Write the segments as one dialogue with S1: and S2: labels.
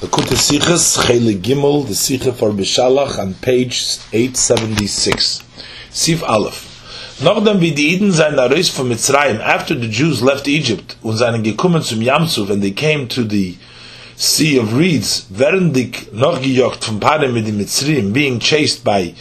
S1: The Kute Sichas, Chele Gimel, the Sicha for Bishalach, on page 876. Sif Aleph. Nachdem wie die Iden sein Aris von Mitzrayim, after the Jews left Egypt, und seinen gekommen zum Yamsuf, and they came to the Sea of Reeds, während dik noch gejogt von Parim mit den Mitzrayim, being chased by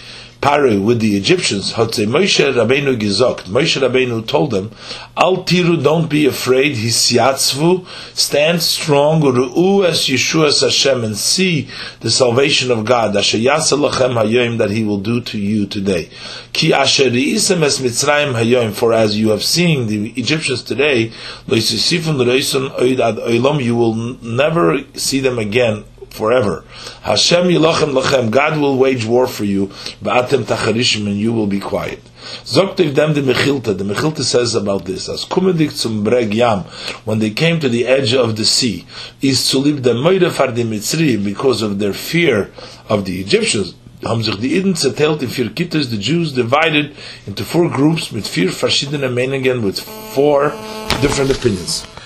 S1: Paro with the Egyptians, hat sie Moshe Rabbeinu gesagt. Moshe Rabbeinu told them, Al tiru, don't be afraid, hisyatzvu, stand strong, ru'u as Yeshua Hashem, and see the salvation of God, asher hayoim, that he will do to you today. Ki asher es Mitzrayim hayoim, for as you have seen the Egyptians today, loisisifun l'reisun oid ad oilam, you will never see them again forever. Hashem yilachem lachem, God will wage war for you, ba'atem tacharishim, and you will be quiet. Zoktiv dem the Mechilta, the Mechilta says about this, as kumedik zum breg yam, when they came to the edge of the sea, is to leave the moide far the because of their fear of the Egyptians, haben sich die Iden zerteilt in vier Kittes, the Jews divided into four groups with vier Meinungen, with four different opinions mit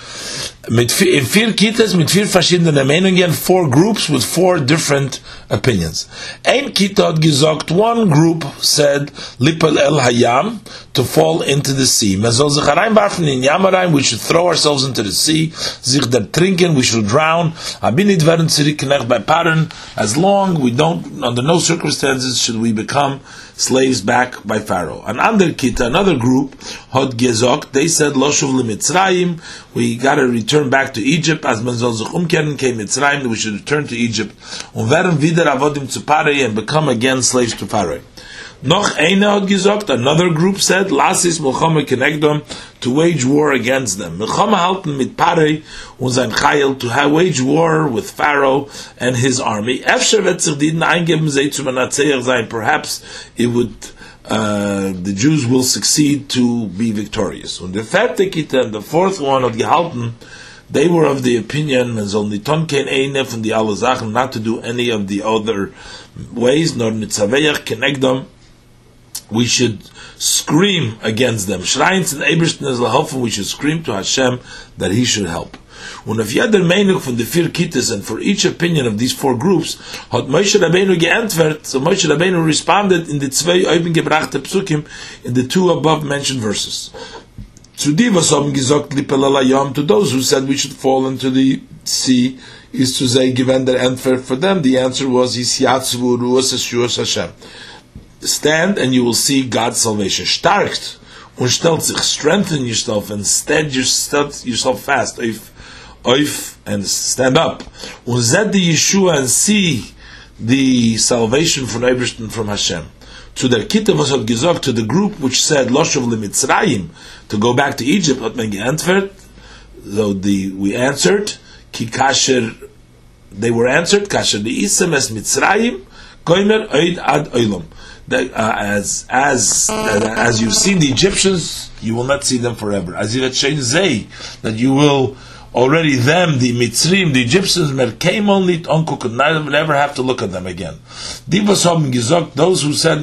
S1: in vier Kitas mit vier verschiedenen Meinungen, four groups with four different opinions. Ein Kita hat gesagt, one group said, Lipel el Hayam, to fall into the sea. Man soll sich hereinwerfen in we should throw ourselves into the sea, sich trinken, we should drown, abinit werden zurückknecht by Paran, as long we don't, under no circumstances should we become slaves back by Pharaoh. An other kita, another group, Hod Gezok, they said, Loshuv Mitzrayim, we gotta return back to Egypt, as man soll came Mitzrayim, we should return to Egypt, und wieder avodim zu and become again slaves to Pharaoh. Noch eine hat gesagt, another group said, Lasis Milchama Kenegdom, to wage war against them. Milchama halten mit Parei und sein to wage war with Pharaoh and his army. Efsher wird sich dienen eingeben, sei zu sein, perhaps it would, uh, the Jews will succeed to be victorious. Und der vierte Kita, the fourth one hat gehalten, they were of the opinion, soll nicht tun kein eine von die alle Sachen, not to do any of the other ways, nor mitzaveach kenegdom, we should scream against them. Schreins and Ebersten is lahofen, we should scream to Hashem that He should help. Und auf jeder Meinung von den vier Kittes and for each opinion of these four groups hat Moshe Rabbeinu geantwortet, so Moshe Rabbeinu responded in the zwei oben gebrachte Psukim in the two above mentioned verses. Zu die, was haben gesagt, to those who said we should fall into the sea, is to say, given their answer for them, the answer was, Yisyatzvu ruas Hashem stand and you will see God's salvation. Starkt und sich, strengthen yourself and stand yourself fast, oif, oif, and stand up. Und zed the Yeshua and see the salvation from Eberstein from Hashem. To the Kitta was hat to the group which said, Loshav Mitzrayim, to go back to Egypt, hat man geantwortet, so the, we answered, ki kasher, they were answered, kasher the isem es Mitzrayim, koimer oid ad oilam that uh, as as uh, as you've seen the Egyptians, you will not see them forever. As that you will already them the Mitzrim, the Egyptians, came only uncle could never have to look at them again. Those who said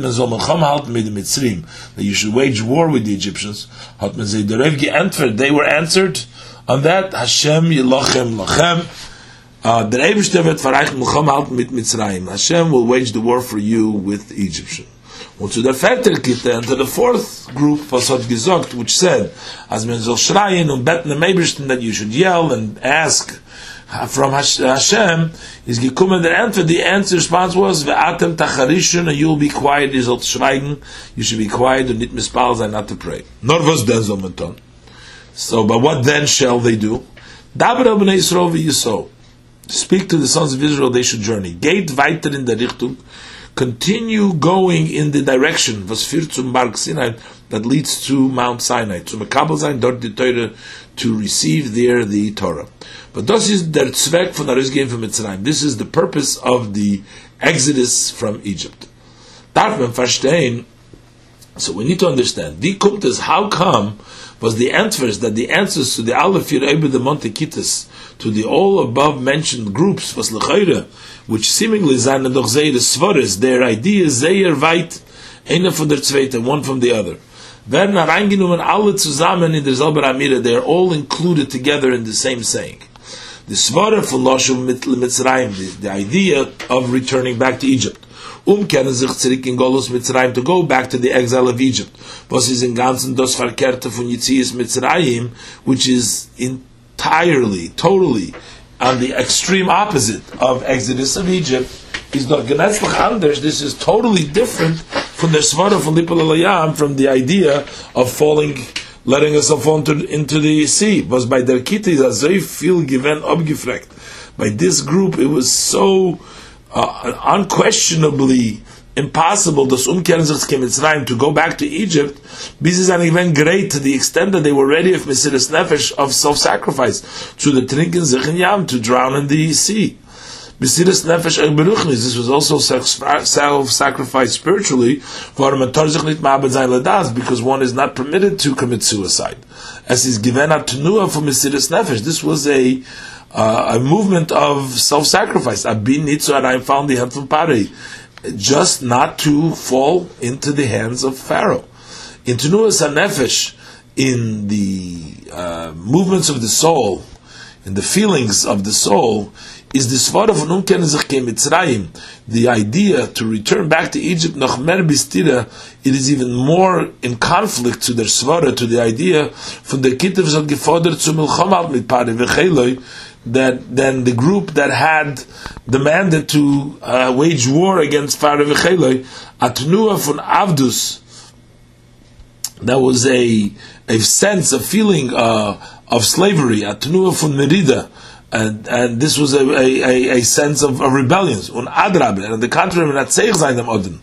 S1: Mitzrim, that you should wage war with the Egyptians. They were answered on that Hashem yilochem lochem. Uh. Hashem will wage the war for you with Egyptians. Und zu der to the fourth group, was hat gesagt, which said, as men soll schreien und umm beten am Ebersten, that you should yell and ask from Hashem, is gekommen der Antwort, the answer response was, ve'atem tacharishun, and you'll be quiet, you sollt schreigen, you should be quiet, and nicht mispal sein, not to pray. Nor was den man tun. So, but what then shall they do? Dabar abnei Yisroel v'Yisroel. Speak to the sons of Israel, they should journey. Geht weiter in der Richtung, continue going in the direction that leads to Mount Sinai to Makabel sein dort die Torah to receive there the Torah. But das ist der Zweck von der Ausgehen von Mitzrayim. This is the purpose of the exodus from Egypt. Darf man verstehen so we need to understand wie kommt es how come was the answers that the answers to the Aleph Yirebe the Monte Kitas to the all above mentioned groups was lechaira which seemingly seine doch sehr svares their ideas sehr weit einer von der zweite one from the other. Werden reingenommen alle zusammen in derselbe amira they are all included together in the same saying. The svara von Loshem Mitzrayim, the idea of returning back to Egypt. Um sich zurück in Mitzrayim to go back to the exile of Egypt. Was is in ganzen das Verkehrte von Mitzrayim, which is entirely, totally on the extreme opposite of Exodus of Egypt, is not genetzlich anders. This is totally different from the svara from Lipal from the idea of falling letting us fall into, the sea. Was by der Kitte is very viel given abgefragt. By this group, it was so uh, unquestionably impossible das Umkehren sich Mitzrayim to go back to Egypt this is an event great to the extent that they were ready of Mesiris Nefesh of self-sacrifice to the trinken Yam to drown in the sea. Mesiris Nefesh Beruchnis this was also self-sacrifice spiritually for because one is not permitted to commit suicide. As is given at Tenua for Mesiris Nefesh this was a uh, a movement of self-sacrifice. Abin I found the hand from just not to fall into the hands of Pharaoh. In Tenuas HaNefesh, in the uh, movements of the soul, in the feelings of the soul, is the svar of Unken Mitzrayim, the idea to return back to Egypt, noch mer bistira, it is even more in conflict to their svara, to the idea from the Kittev zat gefordert zu Milchom mit Pare v'cheloi, that than the group that had demanded to uh, wage war against Pharaoh V'cheloi, Atnua von Avdus, that was a a sense, a feeling uh, of slavery, Atnua von Merida, and, and this was a, a, a sense of, of rebellion, un Adrab, and on the contrary, not Odin,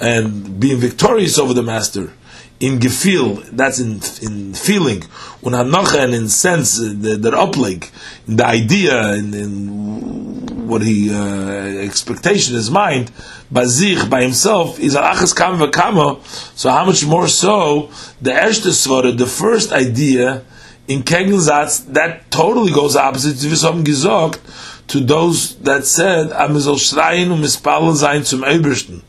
S1: and being victorious over the master in gefil, that's in in feeling, un hanocha and in sense, the, the upleg, in the idea, in, in what he uh, expectation, his mind, bazich by himself is achas kam v'kamo. So how much more so the erste svara, the first idea in Kegelsatz, that totally goes opposite to Visom gesagt to those that said Amizol Shrayin und Mispalel sein zum Ebersten.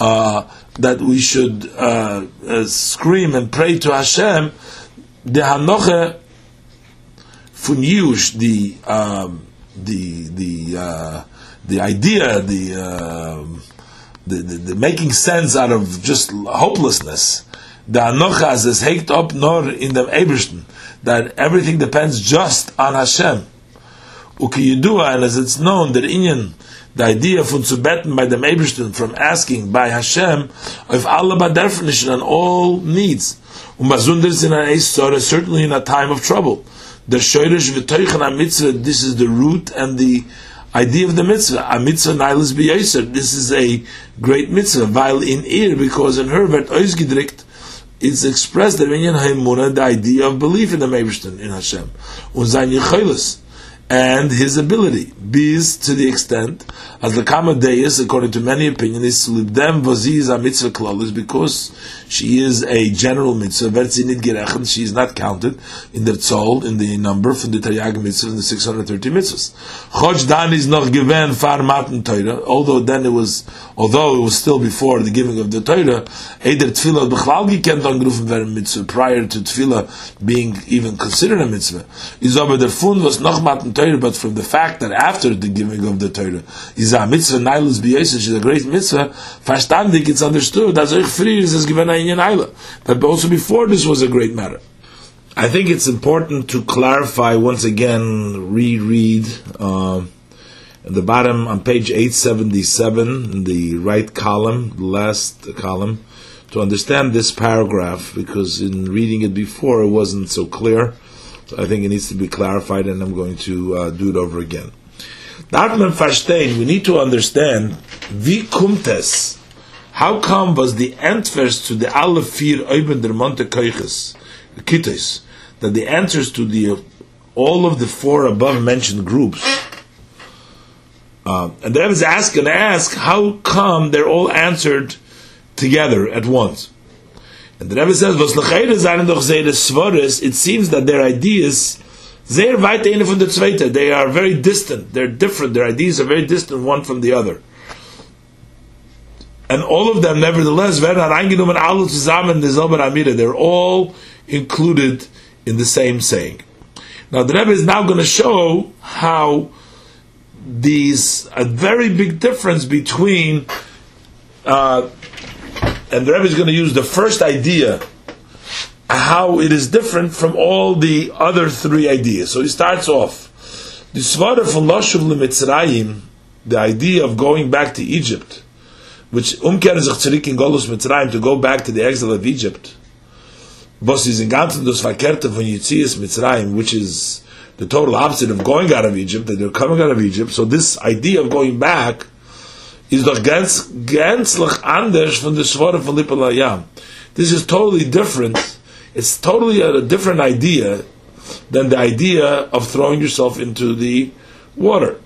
S1: Uh, that we should uh, uh, scream and pray to Hashem, the Hanoche von Yush, the um, the the uh, the idea, the, um, the, the, the making sense out of just hopelessness. The Hanochas is heked up nor in the Ebersten, that everything depends just on Hashem. Ukiyudua, and as it's known, that Inyan the idea von zu beten by the Eberstein from asking by Hashem of Allah by definition on all needs. Um besonders in a certainly in a time of trouble. The shoyrish v'toichen mitzvah, this is the root and the idea of the mitzvah. A mitzvah nailis b'yoser, this is a great mitzvah, while in ear, because in her wird ausgedrückt, it's expressed the Minyan Haimuna, the idea of belief in the Eberstein, in Hashem. Und sein Yechilis, and his ability. Biz to the extent as the Kama Deis, according to many opinions, Libdem Vaziz a mitzvah klalis because she is a general mitzvah. She is not counted in the tzol in the number from the Taryag mitzvah in the 630 mitzvahs. Choj Dan is given far although then it was, although it was still before the giving of the Torah, Eider Tfilah b'chlal gekent angrufen werden mitzvah prior to Tfilah being even considered a mitzvah. Is Fund was noch Torah, but from the fact that after the giving of the Torah is a mitzvah nailus b'yosef, is a great mitzvah. Verstandig, it's understood as euch is given in Naila. But also before this was a great matter. I think it's important to clarify once again, reread. Uh, at the bottom on page 877, in the right column, the last column, to understand this paragraph, because in reading it before it wasn't so clear. I think it needs to be clarified, and I'm going to uh, do it over again. we need to understand, wie kommt es, how come was the answers to the vier Oben der Monte Kittes, that the answers to the all of the four above mentioned groups, uh, and the Rebbe is ask and ask, how come they're all answered together at once? And the Rebbe says, "Was lechayre seinen doch seine Svores." It seems that their ideas, sehr weit eine von der zweite. They are very distant. They're different. Their ideas are very distant one from the other. And all of them, nevertheless, Amira. They're all included in the same saying. Now the Rebbe is now going to show how these a very big difference between, uh, and the Rebbe is going to use the first idea how it is different from all the other three ideas. So he starts off the svara from Lashuv Mitzrayim, the idea of going back to Egypt, which sich zurück in Golus Mitzrayim to go back to the exile of Egypt. Was is in das verkehrte von Yitzias Mitzrayim, which is the total opposite of going out of Egypt, that they're coming out of Egypt. So this idea of going back is doch ganz, gänzlich anders von der Svara von Lippalayam. This is totally different it's totally a, a different idea than the idea of throwing yourself into the water.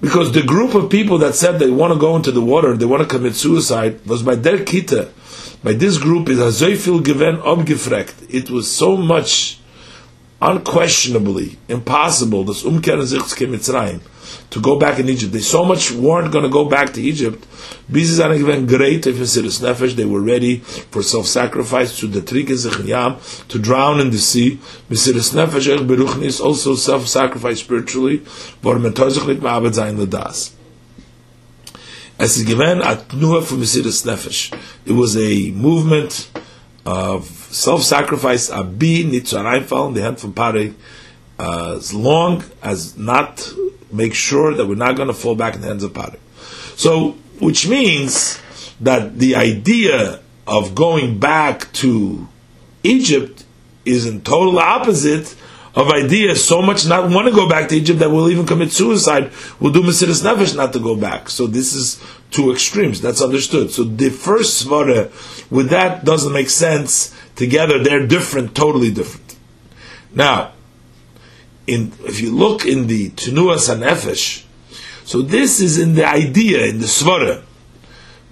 S1: Because the group of people that said they want to go into the water, they want to commit suicide, was by their kita. By this group is given umgefrekt. It was so much unquestionably impossible, this umkehren sich to go back in Egypt. They so much weren't going to go back to Egypt. Bizis given great nefesh. They were ready for self-sacrifice to the yam to drown in the sea. Besiris nefesh beruchnis also self-sacrifice spiritually. As is given at nuha for Mesiris nefesh. It was a movement of self-sacrifice. Abi nitzarayim fell in the hand from Pare. Uh, as long as not make sure that we're not going to fall back in the hands of Pare. So, which means that the idea of going back to Egypt is in total opposite of ideas so much not want to go back to Egypt that we'll even commit suicide. We'll do Mesiris Nefesh not to go back. So this is two extremes. That's understood. So the first svara with that doesn't make sense together. They're different, totally different. Now, in if you look in the Tenuas Hanefesh, so this is in the idea, in the Svara.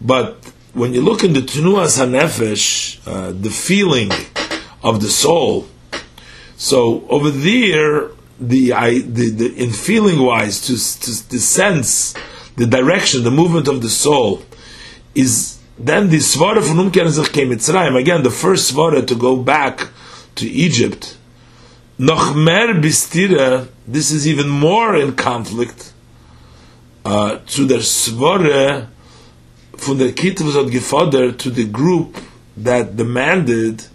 S1: But when you look in the Tenuas Hanefesh, uh, the feeling of the soul, so over there, the, I, the, the in feeling wise, to, to sense, the direction, the movement of the soul, is then the svara from Umken came Mitzrayim. Again, the first svara to go back to Egypt noch bistira, this is even more in conflict uh, zu der Svore von der Kitte, was to the group that demanded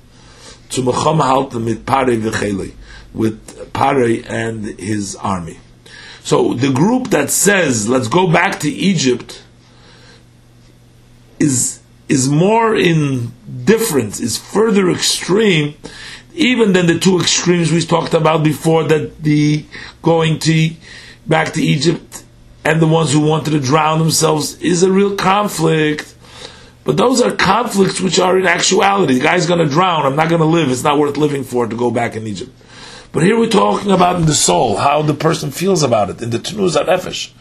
S1: to Mecham halten mit Pare v'cheli, with Pare and his army. So the group that says, let's go back to Egypt, is is more in difference, is further extreme even than the two extremes we talked about before that the going to back to Egypt and the ones who wanted to drown themselves is a real conflict. But those are conflicts which are in actuality. The guy's going to drown. I'm not going to live. It's not worth living for to go back in Egypt. But here we're talking about in the soul, how the person feels about it, in the Tunuz Nefesh.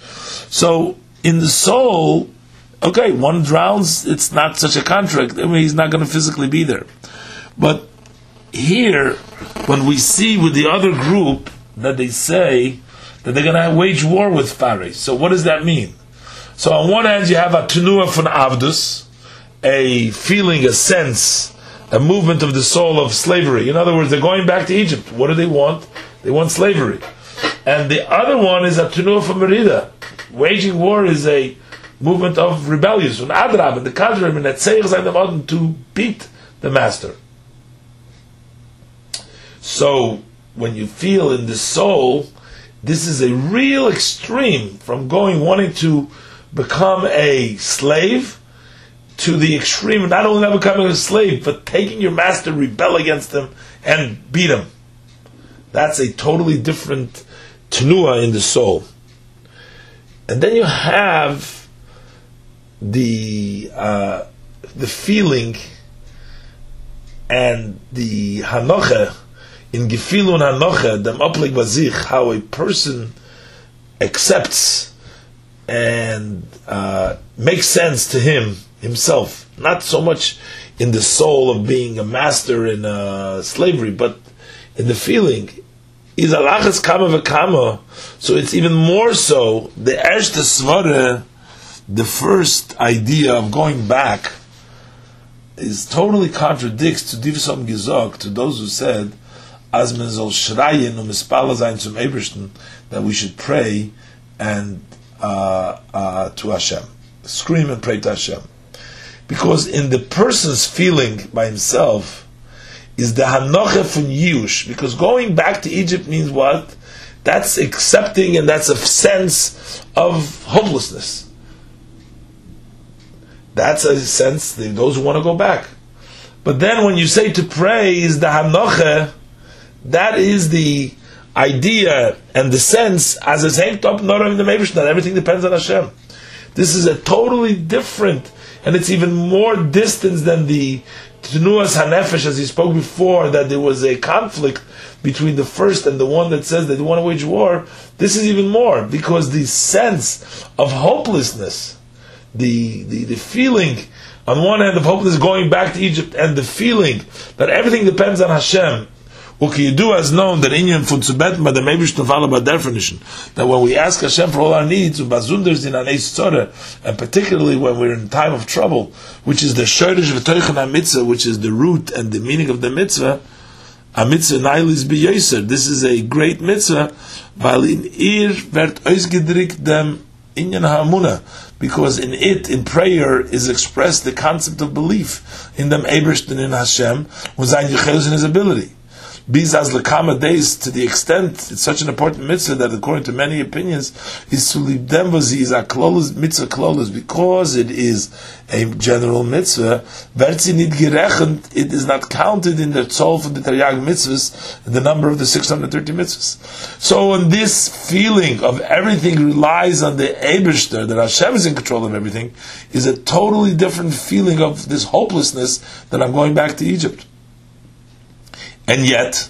S1: So, in the soul, okay, one drowns, it's not such a contract. I mean, he's not going to physically be there. But here, when we see with the other group that they say that they're going to wage war with Pharaoh. So what does that mean? So on one hand, you have a tenua from Avdus, a feeling, a sense, a movement of the soul of slavery. In other words, they're going back to Egypt. What do they want? They want slavery. And the other one is a tenua from Merida. Waging war is a movement of rebellious. From Adrab, and the contrary, to beat the master. So when you feel in the soul, this is a real extreme from going wanting to become a slave to the extreme of not only not becoming a slave, but taking your master, rebel against him, and beat him. That's a totally different tenua in the soul. And then you have the uh, the feeling and the hanocha in Gefilun Hanocha, dem Oplik Bazich, how a person accepts and uh, makes sense to him himself, not so much in the soul of being a master in uh, slavery, but in the feeling. Is alachas kama v'kama, so it's even more so the erste svara, the first idea of going back, is totally contradicts to Divsam Gizok, to those who said as men soll schreien und mispala sein zum that we should pray and uh, uh, to Hashem. Scream and pray to Hashem. Because in the person's feeling by himself is the hanoche from Yush. Because going back to Egypt means what? That's accepting and that's a sense of hopelessness. That's a sense, those who want to go back. But then when you say to pray is the hanoche, that is the idea and the sense as a saying top not in the Mevish, that everything depends on Hashem. This is a totally different, and it's even more distance than the Tnuas Hanefesh, as he spoke before, that there was a conflict between the first and the one that says that they want to wage war. This is even more, because the sense of hopelessness, the, the, the feeling on one hand of hopelessness going back to Egypt, and the feeling that everything depends on Hashem, do as known that Inyan beten bei der to follow by definition that when we ask Hashem for all our needs und bazunders in an Tzore and particularly when we're in time of trouble which is the Shorish v'toichen mitzvah which is the root and the meaning of the mitzvah a mitzvah nailis biyoser this is a great mitzvah weil in ihr wird ausgedrückt dem Inyan Hamuna because in it, in prayer, is expressed the concept of belief in them Eberstein in Hashem, was in his ability. Bizaz lekama days to the extent it's such an important mitzvah that according to many opinions is them is a klolos mitzvah klolos because it is a general mitzvah. Verzi nid gerechend it is not counted in the tzol of the Taryag mitzvahs the number of the 630 mitzvahs. So on this feeling of everything relies on the Eberster that Hashem is in control of everything is a totally different feeling of this hopelessness that I'm going back to Egypt. And yet,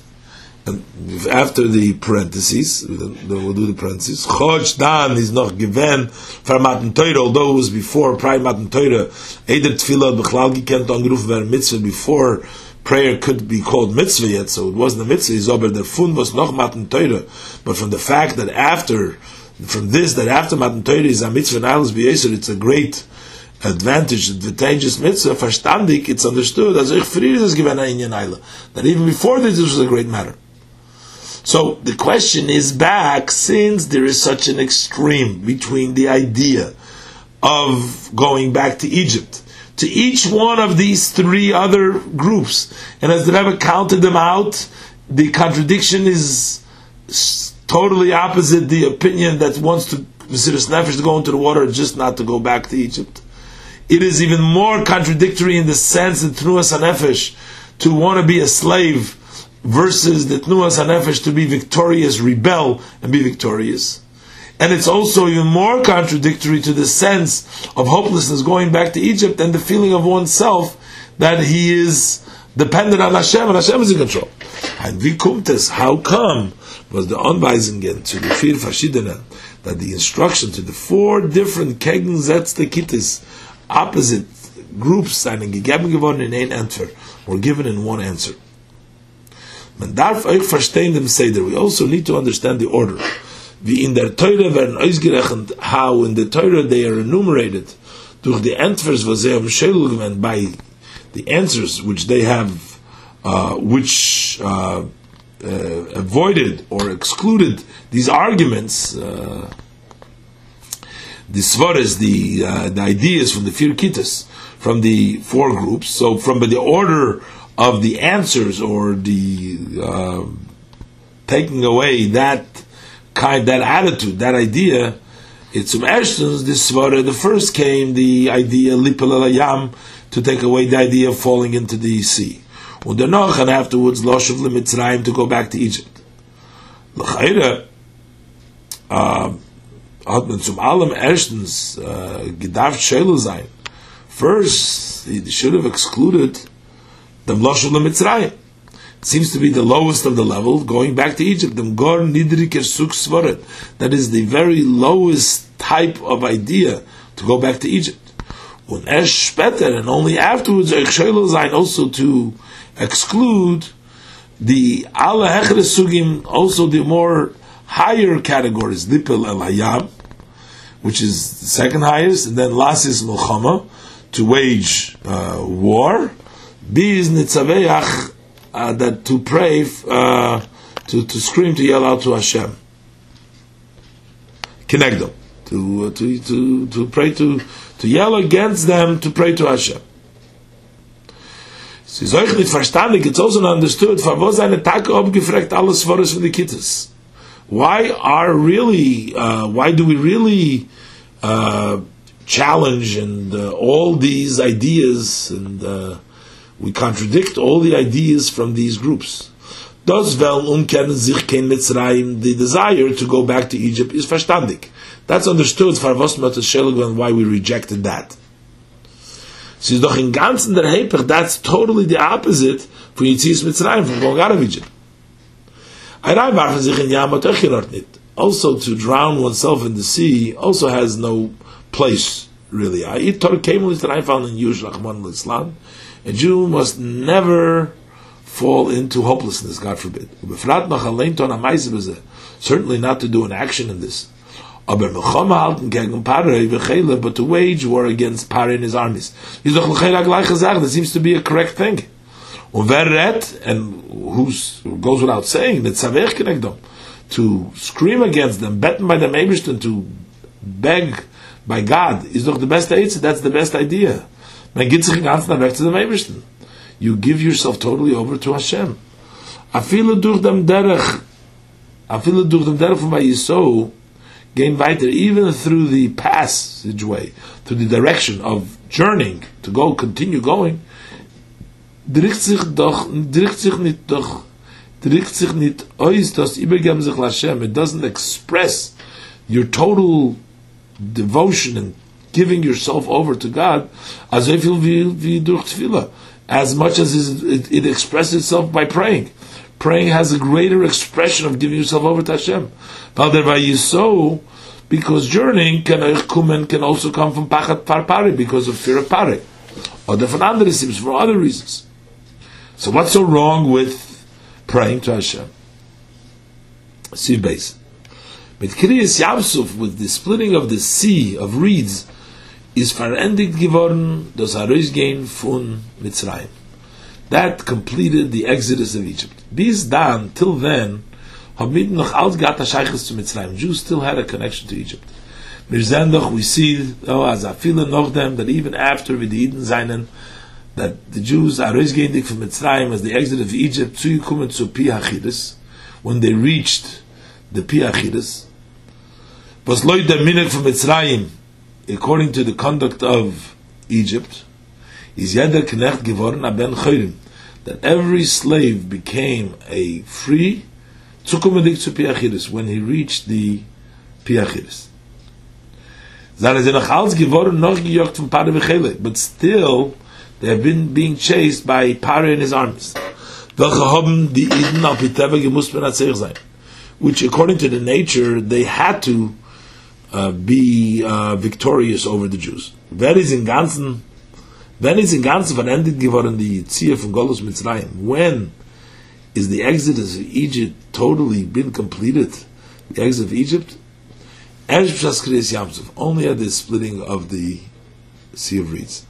S1: after the parentheses, we'll do the parentheses. Chodj Dan is not given for Matan Torah, although it was before prior Matan Torah. Eder Tfilah Bechlal gekent angerufen werden Mitzvah before prayer could be called mitzvah yet, so it wasn't a mitzvah. aber der Fund was noch Matan Torah. But from the fact that after, from this, that after Matan Torah is a mitzvah and it's a great advantage, advantageous mitzvah, verstandig, it's understood as ich das given in. That even before this, this was a great matter. So the question is back, since there is such an extreme between the idea of going back to Egypt, to each one of these three other groups, and as the Rebbe counted them out, the contradiction is totally opposite the opinion that wants to Mesiris Nefesh to go into the water just not to go back to Egypt it is even more contradictory in the sense that Tnuas HaNefesh to want to be a slave versus the Tnuas HaNefesh to be victorious, rebel, and be victorious. And it's also even more contradictory to the sense of hopelessness going back to Egypt and the feeling of oneself that he is dependent on Hashem and Hashem is in control. And es? How come? Was the Anweisungen zu the vier verschiedenen, that the instruction to the four different Kegensetzte opposite groups seinen answer or given in one answer. Darf euch verstehen. We also need to understand the order. In der ausgerechnet, how in the Teure they are enumerated durch die Answers, by the answers which they have, uh, which uh, uh, avoided or excluded these arguments, uh, the svaras, the uh, the ideas from the Fir Kittas, from the four groups. So from the order of the answers or the uh, taking away that kind, that attitude, that idea, it's from Ashton's this svara. The first came the idea lipal to take away the idea of falling into the sea. Und danach, and afterwards, Loshav Mitzrayim to go back to Egypt. L'chayra, uh, hat man zum allem erstens äh, gedarft Schäle sein. First, he should have excluded the Mloshel Mitzrayim. It seems to be the lowest of the level, going back to Egypt. Svaret. That is the very lowest type of idea to go back to Egypt. And only afterwards, also to exclude the Allah also the more higher categories, Lipel El Hayam, which is the second highest, and then Lasis Mulchama, to wage uh, war. B is Nitzaveach uh, that to pray, uh, to, to scream, to yell out to Hashem. Them. To, uh, to, to, to pray to, to yell against them, to pray to Hashem. Sie soll nicht verstanden, it's also understood, for was eine Tage abgefragt alles vor von die Kittes. Why are really, uh, why do we really uh, challenge and uh, all these ideas and uh, we contradict all the ideas from these groups? Das wel unkennen sich kein Mitzrayim, the desire to go back to Egypt is verstandig. That's understood for was and why we rejected that. Sie ist doch in ganzen der Hepech, that's totally the opposite von Yitzis Mitzrayim, von going out of Egypt. Ein warfen sich in Yam nicht. Also to drown oneself in the sea also has no place, really. I with the found in Yush Islam. A Jew must never fall into hopelessness, God forbid. Certainly not to do an action in this. but to wage war against Pare and his armies. That seems to be a correct thing. and who goes without saying, to scream against them, betten by the Ebersten, to beg by God, is doch the best idea. That's the best idea. Man geht sich ganz nach weg zu dem you give yourself totally over to Hashem. Afilu durch dem derech, afilu durch dem derech von Vayiso, gain weiter, even through the passageway, through the direction of journeying, to go, continue going, dricht sich das übergeben sich it doesn't express your total devotion and giving yourself over to God, as if be durch Tefillah as much as it, it, expresses itself by praying. Praying has a greater expression of giving yourself over to Hashem. so because journeying can uh, can also come from pachat parpari because of fear of pari, or different other for other reasons. So what's so wrong with praying to Hashem? See base. But Kriyas Yavsuf, with the splitting of the sea of reeds, is verendigt geworden das Herausgehen von Mitzrayim. That completed the exodus of Egypt. Bis dann, till then, have mit noch alt gata shaykhs to Mitzrayim. Jews still had a connection to Egypt. Wir sehen doch, we see, oh, as a feeling noch them, that even after wir die Eden seinen, that the Jews are rausgehendig from Mitzrayim as the exit of Egypt, zu kommen zu Piachiris, when they reached the Piachiris, was loy der Minig von Mitzrayim, according to the conduct of Egypt, is jeder Knecht geworden a ben that every slave became a free zukumadik zu Piachiris when he reached the Piachiris. Zane ze noch als geworden noch gejogt von Vechele, but still they have been being chased by Pare and his armies. Which according to the nature they had to uh, be uh, victorious over the Jews. Wer in ganzen, wenn in ganzen verendet Mitzrayim? When is the exodus of Egypt totally been completed? The exit of Egypt? Only at the splitting of the Sea of Reeds.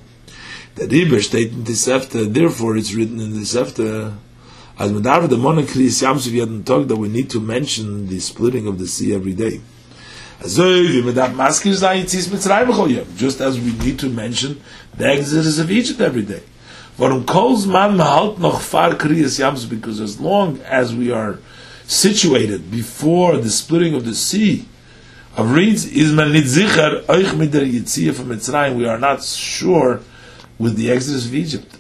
S1: The Riber state in the Sefta, therefore it's written in the Sefta, as Medav the Mona Kriyas Yamsuf Yadin talk that we need to mention the splitting of the sea every day. Just as we need to mention the exodus of Egypt every day. Because as long as we are situated before the splitting of the sea of reeds, we are not sure with the exodus of Egypt.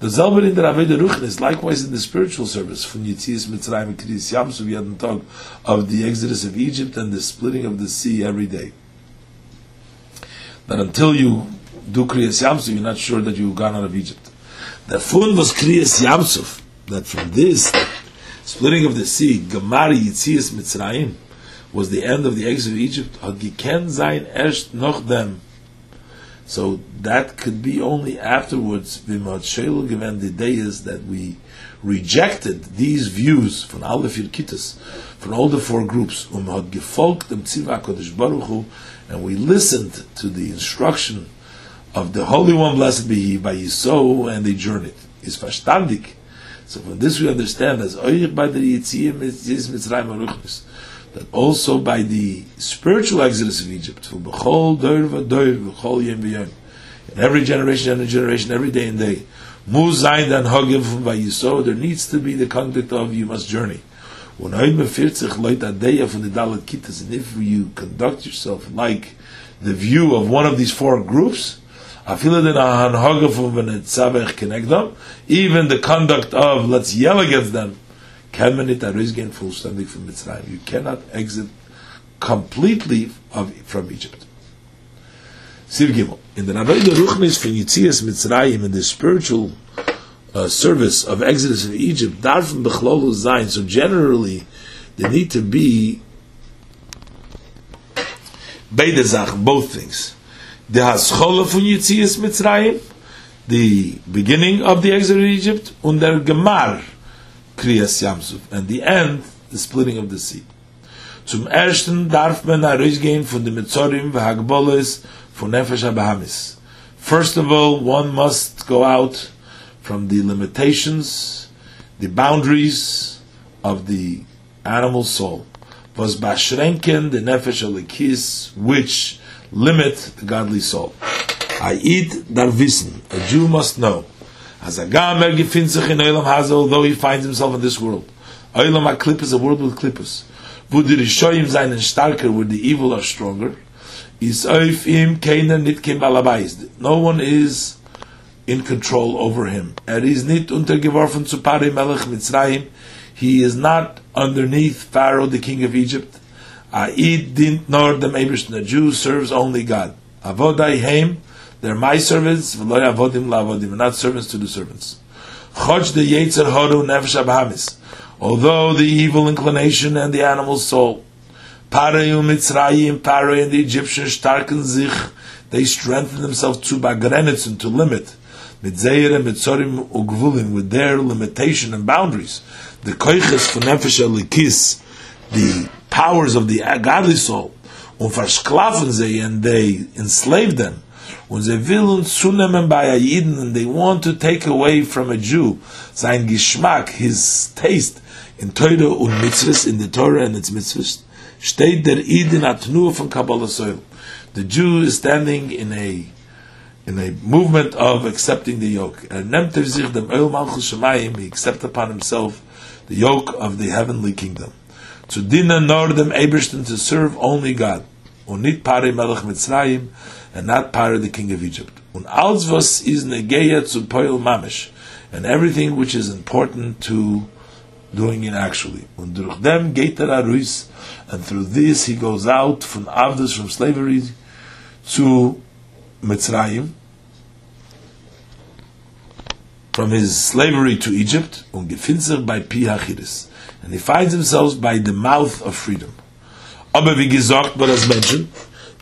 S1: The Zelber in Aveda Ruchen is likewise in the spiritual service from Yitzias Mitzrayim and Kriyas Yamsu. We hadn't talked of the exodus of Egypt and the splitting of the sea every day. That until you do Kriyas Yamsu, you're not sure that you've gone out of Egypt. The fun was Kriyas Yamsuf, that from this splitting of the sea, Gamari Yitzias Mitzrayim, was the end of the exodus of Egypt. Hagiken sein erst noch dem so that could be only afterwards, given the days that we rejected these views from all the Firkitas, from all the four groups, and we listened to the instruction of the Holy One, blessed be He, by Yiso, and they journeyed. Is verstandig, So from this we understand as Oyich by the Yitziyim is Mitzrayim Aruchnis. That also by the spiritual exodus of Egypt, in every generation and generation, every day and day, Vayiso, there needs to be the conduct of you must journey. When Kitas, and if you conduct yourself like the view of one of these four groups, even the conduct of let's yell against them, can man it arisgen fullständig from Mitzrayim. You cannot exit completely of, from Egypt. Sir Gimel. In the Navoida Ruchnis from Yitzias Mitzrayim, in the spiritual uh, service of Exodus of Egypt, darfen bechlolu zayin. So generally, there need to be beide Sachen, both things the Haschola von Yitzias Mitzrayim, the beginning of the exit of Egypt, und der Gemar, Kriyas Yamsuf, and the end, the splitting of the sea. Zum ersten darf man herausgehen von den Mitzorim v'hagbolis von Nefesh HaBahamis. First of all, one must go out from the limitations, the boundaries of the animal soul. Was bashrenken the Nefesh Alikis, which limit the godly soul. I eat dar wissen. A Jew must know. Although he finds himself in this world. Olam HaKlipp is a world with klippus. Wo die Rishoyim seinen starker, where the evil are stronger, is oif im keiner nit. No one is in control over him. Er is nit untergeworfen zu Pari Melech Mitzrayim. He is not underneath Pharaoh, the king of Egypt. A'id dint nor the Meibishn, the Jew serves only God. Avodai heim, they're my servants, la'avodim, not servants to the servants. Although the evil inclination and the animal soul, Parei Mitzrayim, Parei and the Egyptians starken sich, they strengthen themselves to bagrenetzen, to limit, mitzeir mitzorim ugvulim, with their limitation and boundaries. The koiches for nefesh alikis, the powers of the godly soul, and they enslave them, und sie willen zunehmen bei Ayiden, and they want to take away from a Jew sein Geschmack, his taste, in Teure und Mitzvahs, in the Torah and its Mitzvahs, steht der Iden atnu von Kabbalah soil. The Jew is standing in a in a movement of accepting the yoke. Er nimmt er sich dem Eul Malchus Shemayim, he accepts upon himself the yoke of the heavenly kingdom zu dienen nor dem Ebersten to serve only God und nicht Pare Melech Mitzrayim and not Pare the king of Egypt. Und alles was is negeya zu Poil Mamish and everything which is important to doing it actually. Und durch dem geht er aruis and through this he goes out from Avdus from slavery to Mitzrayim from his slavery to Egypt und gefinzer by Pi Hachiris and he finds himself by the mouth of freedom. Aber wie gesagt, what as mentioned,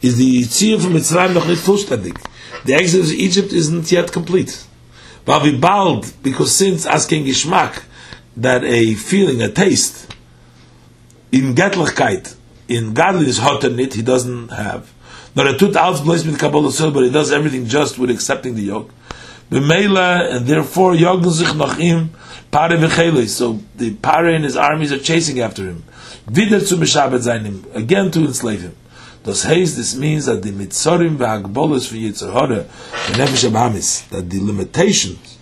S1: is the Yitzir from Mitzrayim noch nicht vollständig. The exodus of Egypt isn't yet complete. But we bald, because since asking Geschmack, that a feeling, a taste, in Getlichkeit, in godliness, hot and it, he doesn't have. Nor a tut alts blessed with Kabbalah soul, but he does everything just with accepting the yoke. B'meila, and therefore, yogn sich noch im, Pare v'chele, so the Pare and his armies are chasing after him. Wieder zu beshabet him again to enslave him. Das heißt, this means that the mitzorim v'hagbolos v'yitzor hora, the nefesh abamis, that the limitations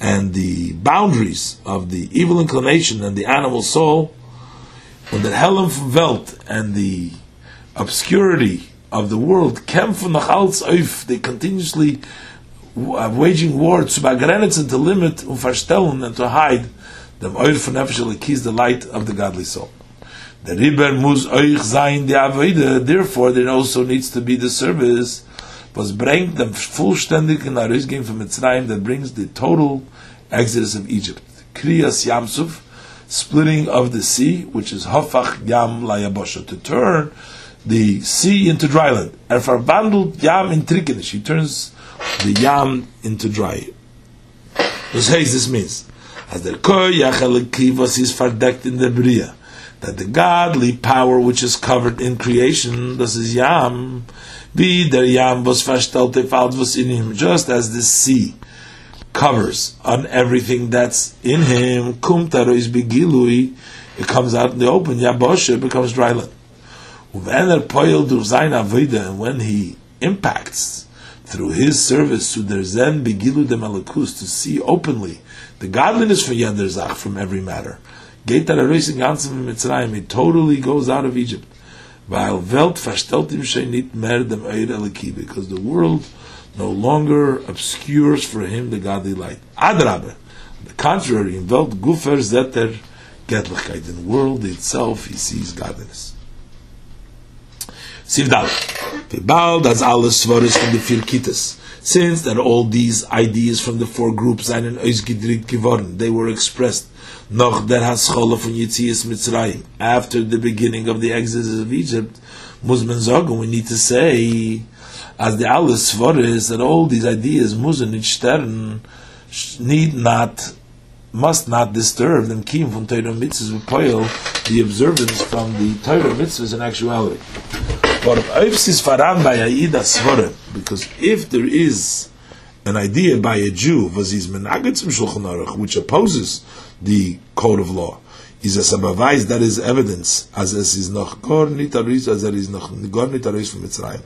S1: and the boundaries of the evil inclination and the animal soul, and the Helen Welt and the obscurity of the world, kämpfen nach als auf, they continuously uh, waging war to begrenzen, to limit and to hide the oil von nefesh the light of the godly soul. The riber muss euch sein die avoide, therefore there also needs to be the service was bringt dem vollständigen Arisgehen from Mitzrayim that brings the total exodus of Egypt. Kriyas Yamsuf, splitting of the sea, which is Hafach Yam Layabosha, to turn the sea into dry land. And for Bandul Yam in Trikinish, he turns the yam into dry. What says this means? As the koi yachalekivos is verdeckt in the bria, that the godly power which is covered in creation, this is yam, be der yam was in him, just as the sea covers on everything that's in him. Kum tarois begilui, it comes out in the open. Yabosha, it becomes dry land. And when he impacts through his service to their zen begilu de malakus to see openly the godliness for Yenderzach from every matter. Geit er reising ganzen Mitzrayim, he totally goes out of Egypt. Weil Welt verstellt ihm schon nicht mehr dem Eir Eliki, because the world no longer obscures for him the godly light. Adrabe, the contrary, in Welt gufer zeter Getlichkeit, in the world itself he sees godliness. Sivdal, Vibald as alles Svaris from the vier Kitas. Since that all these ideas from the four groups in Oizgidrit geworden, they were expressed noch der Haschole von Yitzias Mitzrayim, after the beginning of the exodus of Egypt, muss man sagen, we need to say, as the alles Svaris, that all these ideas müssen nicht sterben, need not must not disturb them kim from Torah mitzvahs poil the observance from the Torah mitzvahs in actuality. But if faran by Aida Svore, because if there is an idea by a Jew, which opposes the code of law, is a sabavais that is evidence as es is noch as er is noch gor nitaris from Mitzrayim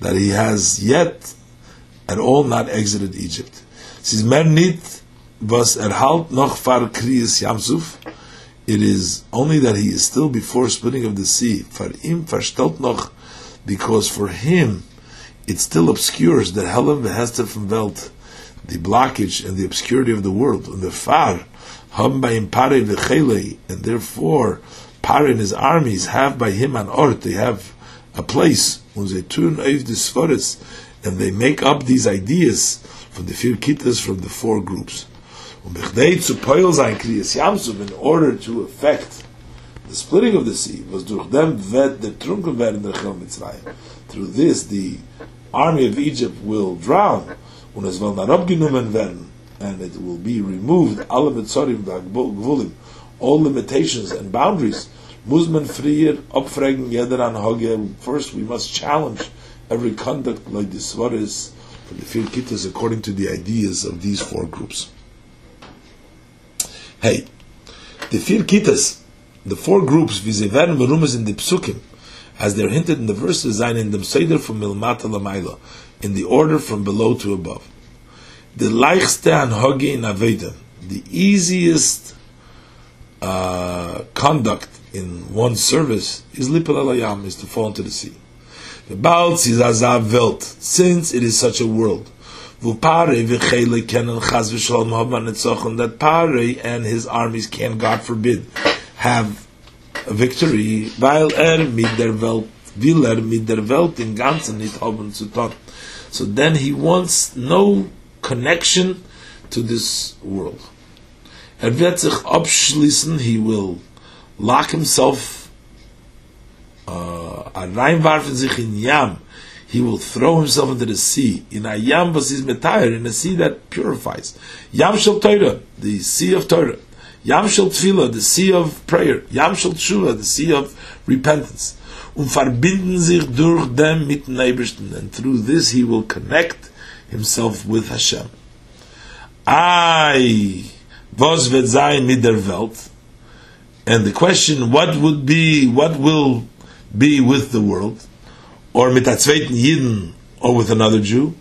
S1: that he has yet at all not exited Egypt. Siz mer nit was erhalt noch far kriyas yamsuf it is only that he is still before splitting of the sea far im verstellt noch because for him it still obscures the Helen Behester from Welt, the blockage and the obscurity of the world, and the far, hum by him pare v'chele, and therefore Pare and his armies have by him an ort, they have a place, when they turn oif the and they make up these ideas from the vier kittas from the four groups. In order to effect the splitting of the sea was durch them vet the trunken werden der Chel Mitzrayim. Through this, the army of Egypt will drown, und es will not abgenommen werden, and it will be removed, alle Mitzorim gvulim, all limitations and boundaries, muss man frier abfragen jeder an Hoge. First, we must challenge every conduct like this, what is for the vier kittas according to the ideas of these four groups. Hey, the vier kittas the four groups, Vizever Merumas in the Psukim, as they're hinted in the verses, Zain in the Seder from Milmata Lamaila, in the order from below to above. The Leichste an Hoge in Aveda, the easiest uh, conduct in one service is Lipel Alayam, is to fall into the sea. The Baal Tzizazav Welt, since it is such a world, that Pare and his armies can, God forbid, have victory, weil er mit der Welt, will er mit der Welt im Ganzen nicht haben zu tun. So then he wants no connection to this world. Er wird sich abschließen, he will lock himself uh, reinwarfen sich in Yam, he will throw himself into the sea, in a Yam was is metayr, in a sea that purifies. Yam shel Torah, the sea of Torah. Yam Shel Tefillah, the sea of prayer. Yam Shel Tshuva, the sea of repentance. Und verbinden sich durch dem mit Neighborsten. And through this he will connect himself with Hashem. I was wird sein mit der Welt? And the question, what would be, what will be with the world? Or mit der zweiten Jiden, or with another Jew?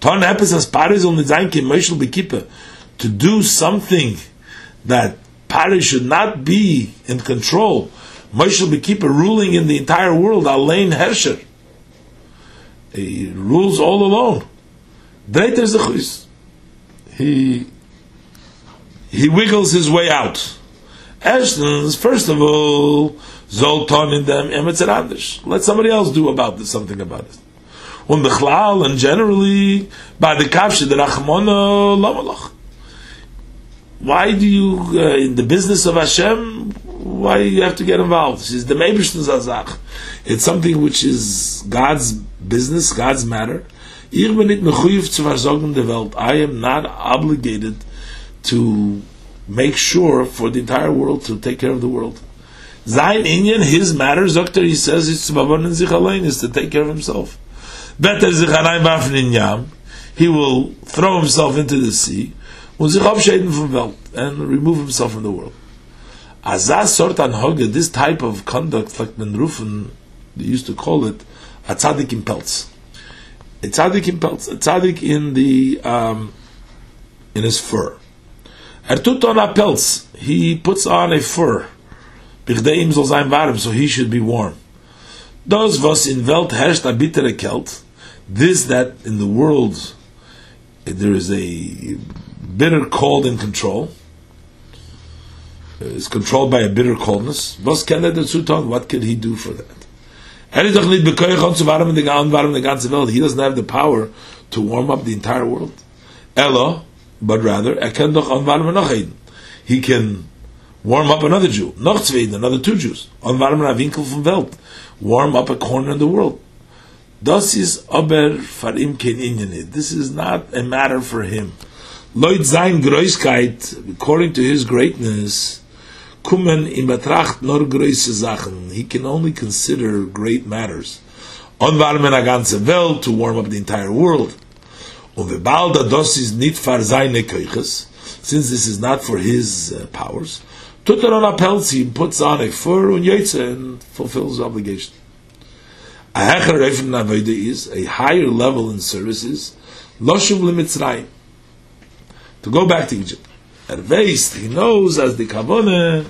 S1: Ton epis as paris und mit sein kim Moshe bekippe to do something that Paris should not be in control. Moshe be keeper ruling in the entire world. Alain Hersher. He rules all alone. He he wiggles his way out. Erstens, first of all, Zoltan in them Let somebody else do about this, something about it. Und Bechlal, and generally, by the Kavshe, the Rachmona Lamalach why do you, uh, in the business of Hashem, why do you have to get involved? It's the Zazach. It's something which is God's business, God's matter. I am not obligated to make sure for the entire world to take care of the world. Zain Inyan, his matter, Zokter, he says, it's is to take care of himself. Yam. he will throw himself into the sea, and remove himself from the world. Azaz sort an this type of conduct, like Ben Rufen, they used to call it, a tzaddik in pelts. A tzaddik in pelts, a tzaddik in the, um, in his fur. Er tut on a he puts on a fur, bichdei soll sein warm, so he should be warm. Das, was in Welt herrscht a bittere Kelt, this that in the world there is a bitter cold in control, is controlled by a bitter coldness. Was kann er dazu? What can he do for that? He doesn't have the power to warm up the entire world. Ella, but rather, er. He can warm up another Jew. Another two Jews. Warm up a corner in the world. This is not a matter for him. Leut sein Größkeit, according to his greatness, kummen in betracht nur große Sachen. He can only consider great matters. Anwarmen a ganze Welt, to warm up the entire world. Und wie bald das ist nicht für seine since this is not for his uh, powers, tut er on a pelzi, puts on a fur und jetze and fulfills obligation. A hecher reifen avoide is, a higher level in services, loshuv limitzrayim, to go back to Egypt. Er weiß, he knows as the kavone,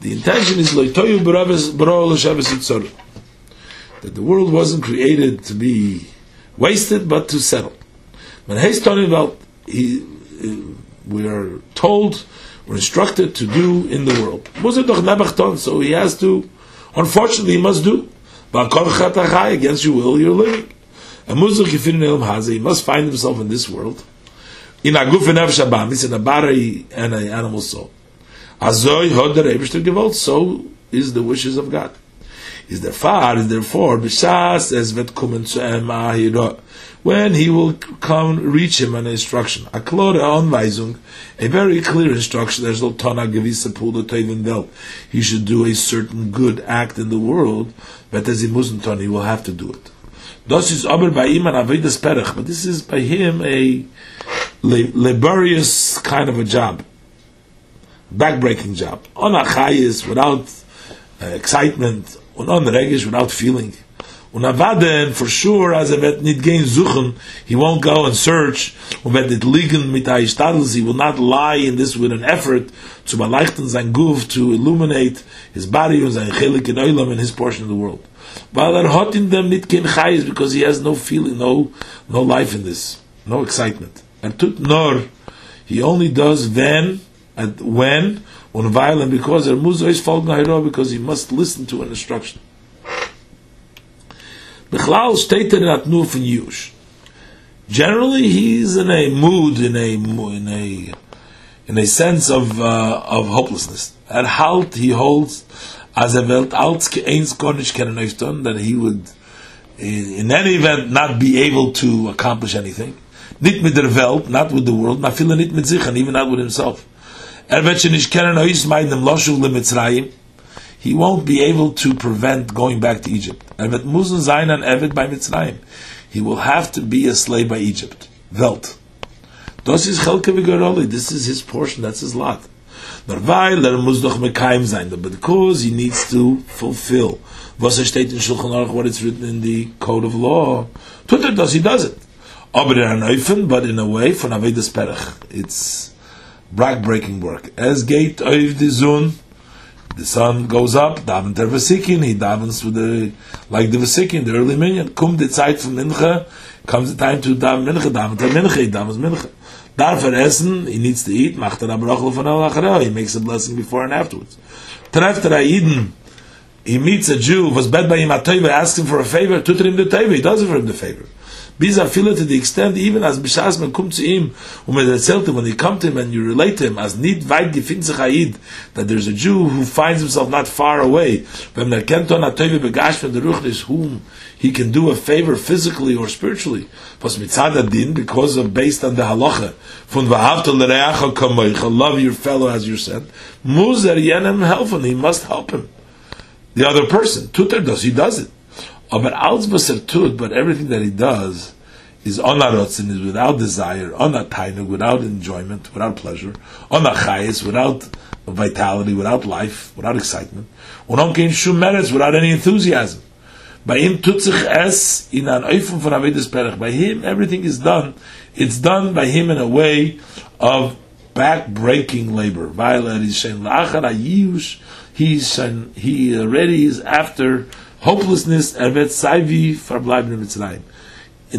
S1: the intention is yitzor. That the world wasn't created to be wasted, but to settle. When he's talking about, he, we are told, we're instructed to do in the world. So he has to, unfortunately, he must do. Against your will, you're living. And he must find himself in this world in a guf nefesh abamis in a body and an animal soul. Azoy hod der Eibishter gewollt, so is the wishes of God. Is therefore, is therefore, b'shas es vet kumen zu em when he will come reach him an instruction. A klore anweisung, a very clear instruction, there's no tona gewisse pula tevin welt. He should do a certain good act in the world, but as he mustn't he will have to do it. Das is aber bei ihm an avidas perech, but this is by him a laborious kind of a job, backbreaking job. On a chayis, without uh, excitement, on regish, without feeling. Und avaden, for sure, as a vet nicht gehen suchen, he won't go and search, und wird nicht liegen mit he will not lie in this with an effort to beleuchten sein Guf, to illuminate his body und sein Chelik in Oilam in his portion of the world. Weil er hat in nicht kein Chayis, because he has no feeling, no, no life in this, no excitement. And tut nor he only does then and when on violent because er muss is folgen because he must listen to an instruction Bichlal stated that nur von Yush. Generally, he's in a mood, in a in a in a sense of uh, of hopelessness. At halt, he holds as a welt als eins gornish kenen that he would, in any event, not be able to accomplish anything. Nit mit der Welt, not with the world, ma viele nit mit sich, and even not with himself. Er wird sich nicht kennen, ois meinem Loshuv le Mitzrayim, he won't be able to prevent going back to Egypt. Er wird müssen sein an Evet bei Mitzrayim. He will have to be a slave by Egypt. Welt. Das ist Chelke Vigoroli, this is his portion, that's his lot. Nur weil er muss doch mekaim sein, but because he needs to fulfill was er steht in Shulchan Aruch, what it's written in the code of law, tut er das, he does it. Aber in an but in a way von Avedas Perech. It's breaking work. As gate of the zone, the sun goes up, daven der Vasikin, he davens with the, like the Vasikin, the early minion. Kum the Zeit von Mincha, comes the time to daven Mincha, daven der Mincha, he davens Mincha. Darf er essen, he needs to eat, macht er abrachel von al he makes a blessing before and afterwards. Trefft er Aiden, he meets a Jew, was bed by him a teva, asks him for a favor, tut er him the teva, he does it for him the favor. Bisa fila to the extent even as bishas kum to him when you come to him and you relate to him as nit weit gefindt that there's a Jew who finds himself not far away whom he can do a favor physically or spiritually. Because of based on the halacha love your fellow as you said yenem helfen he must help him. The other person tuter does he does it Er but everything that he does, is onarotzin, is without desire, onatainug, without enjoyment, without pleasure, onachayis, without vitality, without life, without excitement, unonkein shum meretz, without any enthusiasm. By him tutzich es in an oifum von avedis perech. By him, everything is done. It's done by him in a way of back-breaking labor. He's he already is after hopelessness. In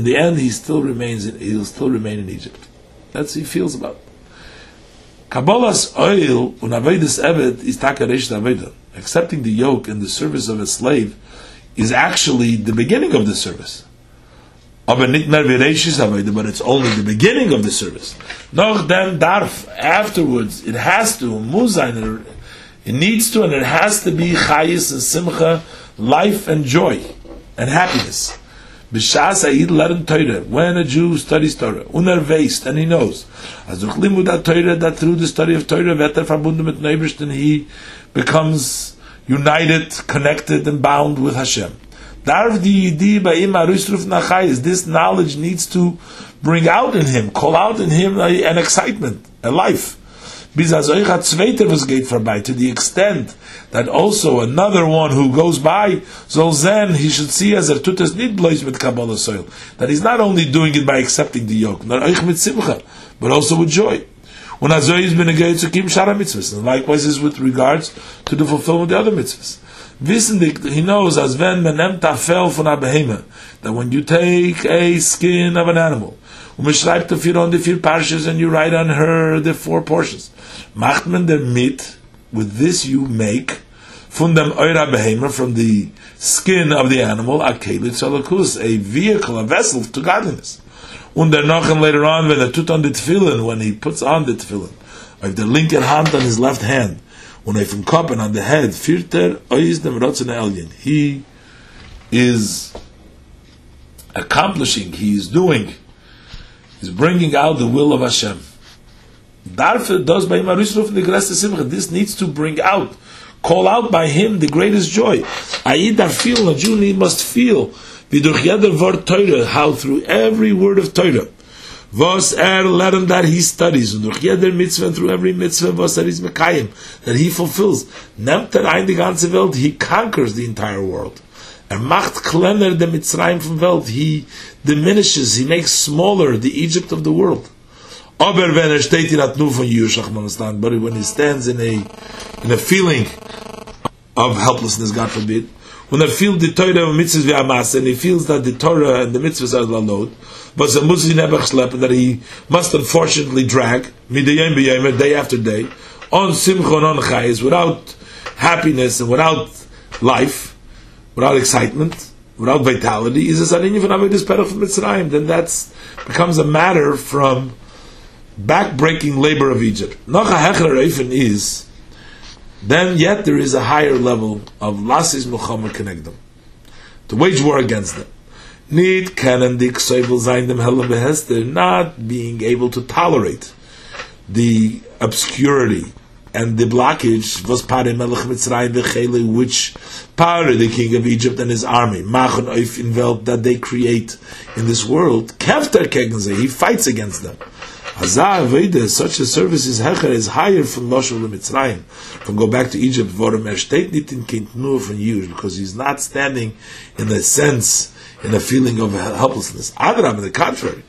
S1: the end, he still remains. In, he'll still remain in Egypt. That's he feels about. Kabbalah's oil unavedis evet is takaresh aveda. Accepting the yoke and the service of a slave is actually the beginning of the service. But it's only the beginning of the service. Noch then darf afterwards it has to muzain it needs to and it has to be chayis and simcha, life and joy and happiness. B'shas ha'id Torah. When a Jew studies Torah, unerweist, and he knows, as durch limud Torah, that through the study of Torah, vetter verbunden mit Neibishten, he becomes united, connected, and bound with Hashem. This knowledge needs to bring out in him, call out in him an excitement, a life. Was geht vorbei, to the extent that also another one who goes by, Zolzen, he should see as a tutas nid with Kabbalah soil. That he's not only doing it by accepting the yoke, not but also with joy. When Azoy is been a to keep Shara mitzvahs, and likewise is with regards to the fulfillment of the other mitzvahs. Wissen he knows as when menem tafel von a that when you take a skin of an animal, umschreibt the vier on the vier parshas and you write on her the four portions. Macht der mit, with this you make, von dem behema, from the skin of the animal, a kelit salakus, a vehicle, a vessel to godliness. Und Nochen later on, when er tut on the tefillin, when he puts on the tefillin, auf the linken Hand on his left hand, und auf dem Kopf on the head, vierter, ois dem Rotzen Elien. He is accomplishing, he is doing, he's bringing out the will of Hashem. Darfur does by Simcha. This needs to bring out, call out by him the greatest joy. Aida feel, a Jew must feel how through every word of Teure, was er lernt that he studies, und durch Mitzvah, and through every Mitzvah, was er is Mekayim, that he fulfills, nehmt er ein die ganze Welt, he conquers the entire world. Er macht kleiner the Mitzrayim from Welt, he diminishes, he makes smaller the Egypt of the world. Aber wenn er steht in Atnu von Yushach, man but when he stands in a, in a feeling of helplessness, God forbid, when I feel the Torah of mitzvahs v'amas, and he feels that the Torah and the mitzvahs are lalod, but the muzi nebach slep, that he must unfortunately drag, midayim b'yayim, day after day, on simchon on chayis, without happiness and without life, without excitement, without vitality, is a sarin from avedis perach from Mitzrayim, then that becomes a matter from back-breaking labor of Egypt. Nocha hecher is then yet there is a higher level of lasis muhammad them to wage war against them. Need kanan dik zayin dem behester, not being able to tolerate the obscurity and the blockage was Pare Melech Mitzrayim v'chele, which Pare, the king of Egypt and his army, Machon Oif enveloped that they create in this world, Kefter Kegenze, he fights against them. Hazar Veda, such a service is hecher, is higher from Moshe Mitzrayim, from go back to Egypt, Vorim Erstet nit in from Yush, because he's not standing in a sense, in a feeling of helplessness. Adram, on the contrary,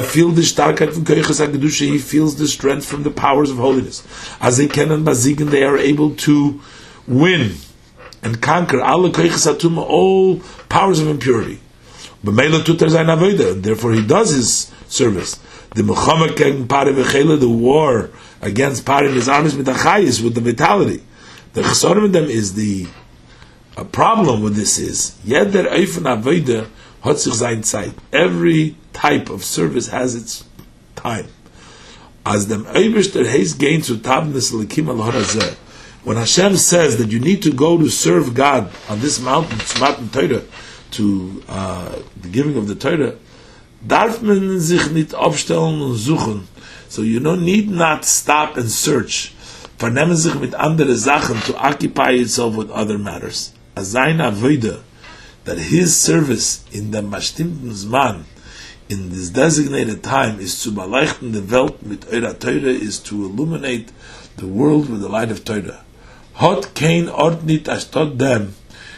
S1: feel he feels the strength from the powers of holiness. As they can and bazigen, they are able to win and conquer all powers of impurity. Therefore he does his service the Muhammad the war against and his armies with the with the vitality. The them is the a problem with this is jeder eifen avoida hat sich sein Zeit. Every type of service has its time. As dem Eibishter heis gain zu tabnis lekim al when Hashem says that you need to go to serve God on this mountain, mountain Torah, to uh, the giving of the Torah, darf man sich nicht aufstellen und suchen. So you don't need not stop and search. Vernehmen sich mit andere Sachen to occupy itself with other matters. As sein Avoida, that his service in the mashtimten Zman in this designated time is to beleuchten the Welt mit eurer Teure is to illuminate the world with the light of Torah. Hot kein ort nit as tot dem.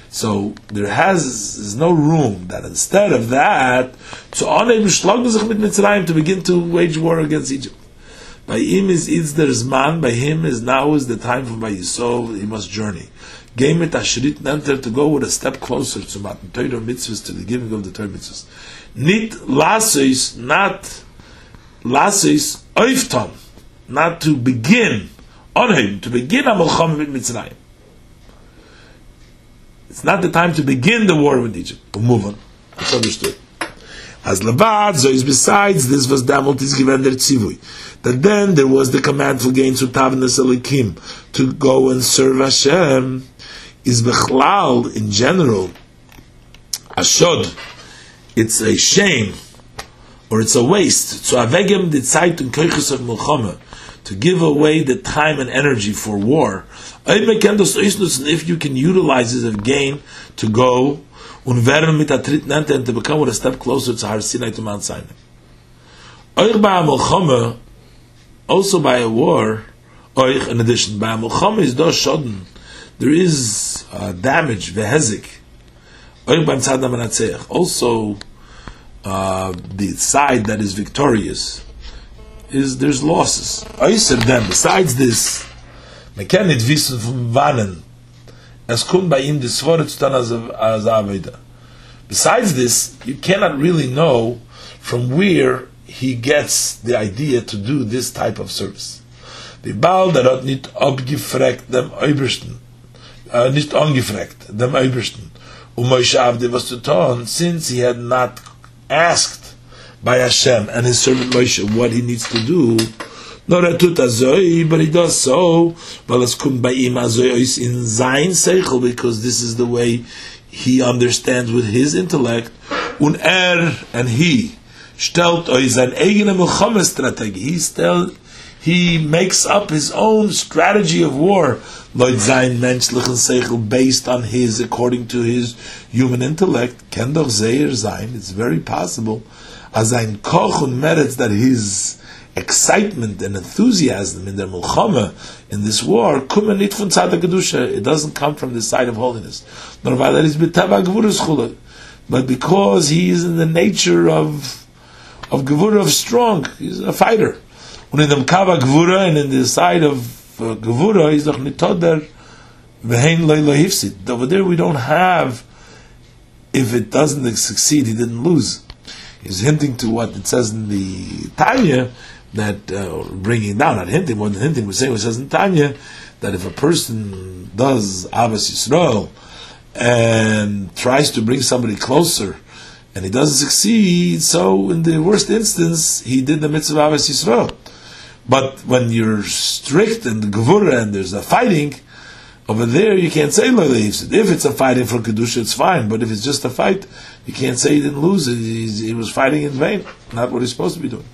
S1: So there has is no room that instead of that, to onem schlagen sich mit Mitzrayim to begin to wage war against Egypt. By him is there's man, by him is now is the time for by Yisov, he must journey. Game it ashrit nenter to go with a step closer to Matan Torah mitzvahs, to the giving of the Torah mitzvahs. Nit lasis, not lasis oifton, not to begin on him, to begin a milchama with Mitzrayim. It's not the time to begin the war with Egypt. We'll move on. It's understood. As levad, so is besides this was damalt is given tzivui. That then there was the command for gain tavnas elikim to go and serve Hashem is bechlal in general. Ashod, it's a shame or it's a waste. So avegem the zeit und koiches of milchama to give away the time and energy for war. If you can utilize it as gain to go und mit der dritten and to become a step closer to Har Sinai to Mount Sinai. Also by a war, euch in addition, by Amulchama is do shodden, there is uh, damage, vehezik, also uh, the side that is victorious, is there's losses. Them, besides this, nicht wissen von wannen, es kommt bei ihm die Svore zu tun als Aveda. Besides this, you cannot really know from where he gets the idea to do this type of service. Die Baal, der hat nicht abgefragt dem Obersten, uh, nicht angefragt dem Obersten, um Moshe Avdi was to tun, since he had not asked by Hashem and his servant Moshe what he needs to do. Not a tut azoi, but he does so. Well, es kommt bei ihm azoi in sein seichel because this is the way he understands with his intellect. Und er and he stellt euch sein eigene Milchama-Strategie. He still he makes up his own strategy of war. Menschlichen seichel based on his, according to his human intellect. It's very possible. As ein koch merits that his excitement and enthusiasm in the mulchama in this war it doesn't come from the side of holiness. But because he is in the nature of of gevura of strong he's a fighter und in dem kava gevura and in the side of uh, gevura he's doch nitoder vehein loy hifsid. Over there we don't have if it doesn't succeed he didn't lose. He's hinting to what it says in the Tanya that uh, bringing down, not hinting, more than hinting, we're saying what says in Tanya that if a person does Abbas Yisrael and tries to bring somebody closer and he doesn't succeed, so in the worst instance, he did the mitzvah Abbas Yisrael. But when you're strict and gevura and there's a fighting, over there, you can't say lo If it's a fighting for kedusha, it's fine. But if it's just a fight, you can't say he didn't lose. He's, he was fighting in vain, not what he's supposed to be doing.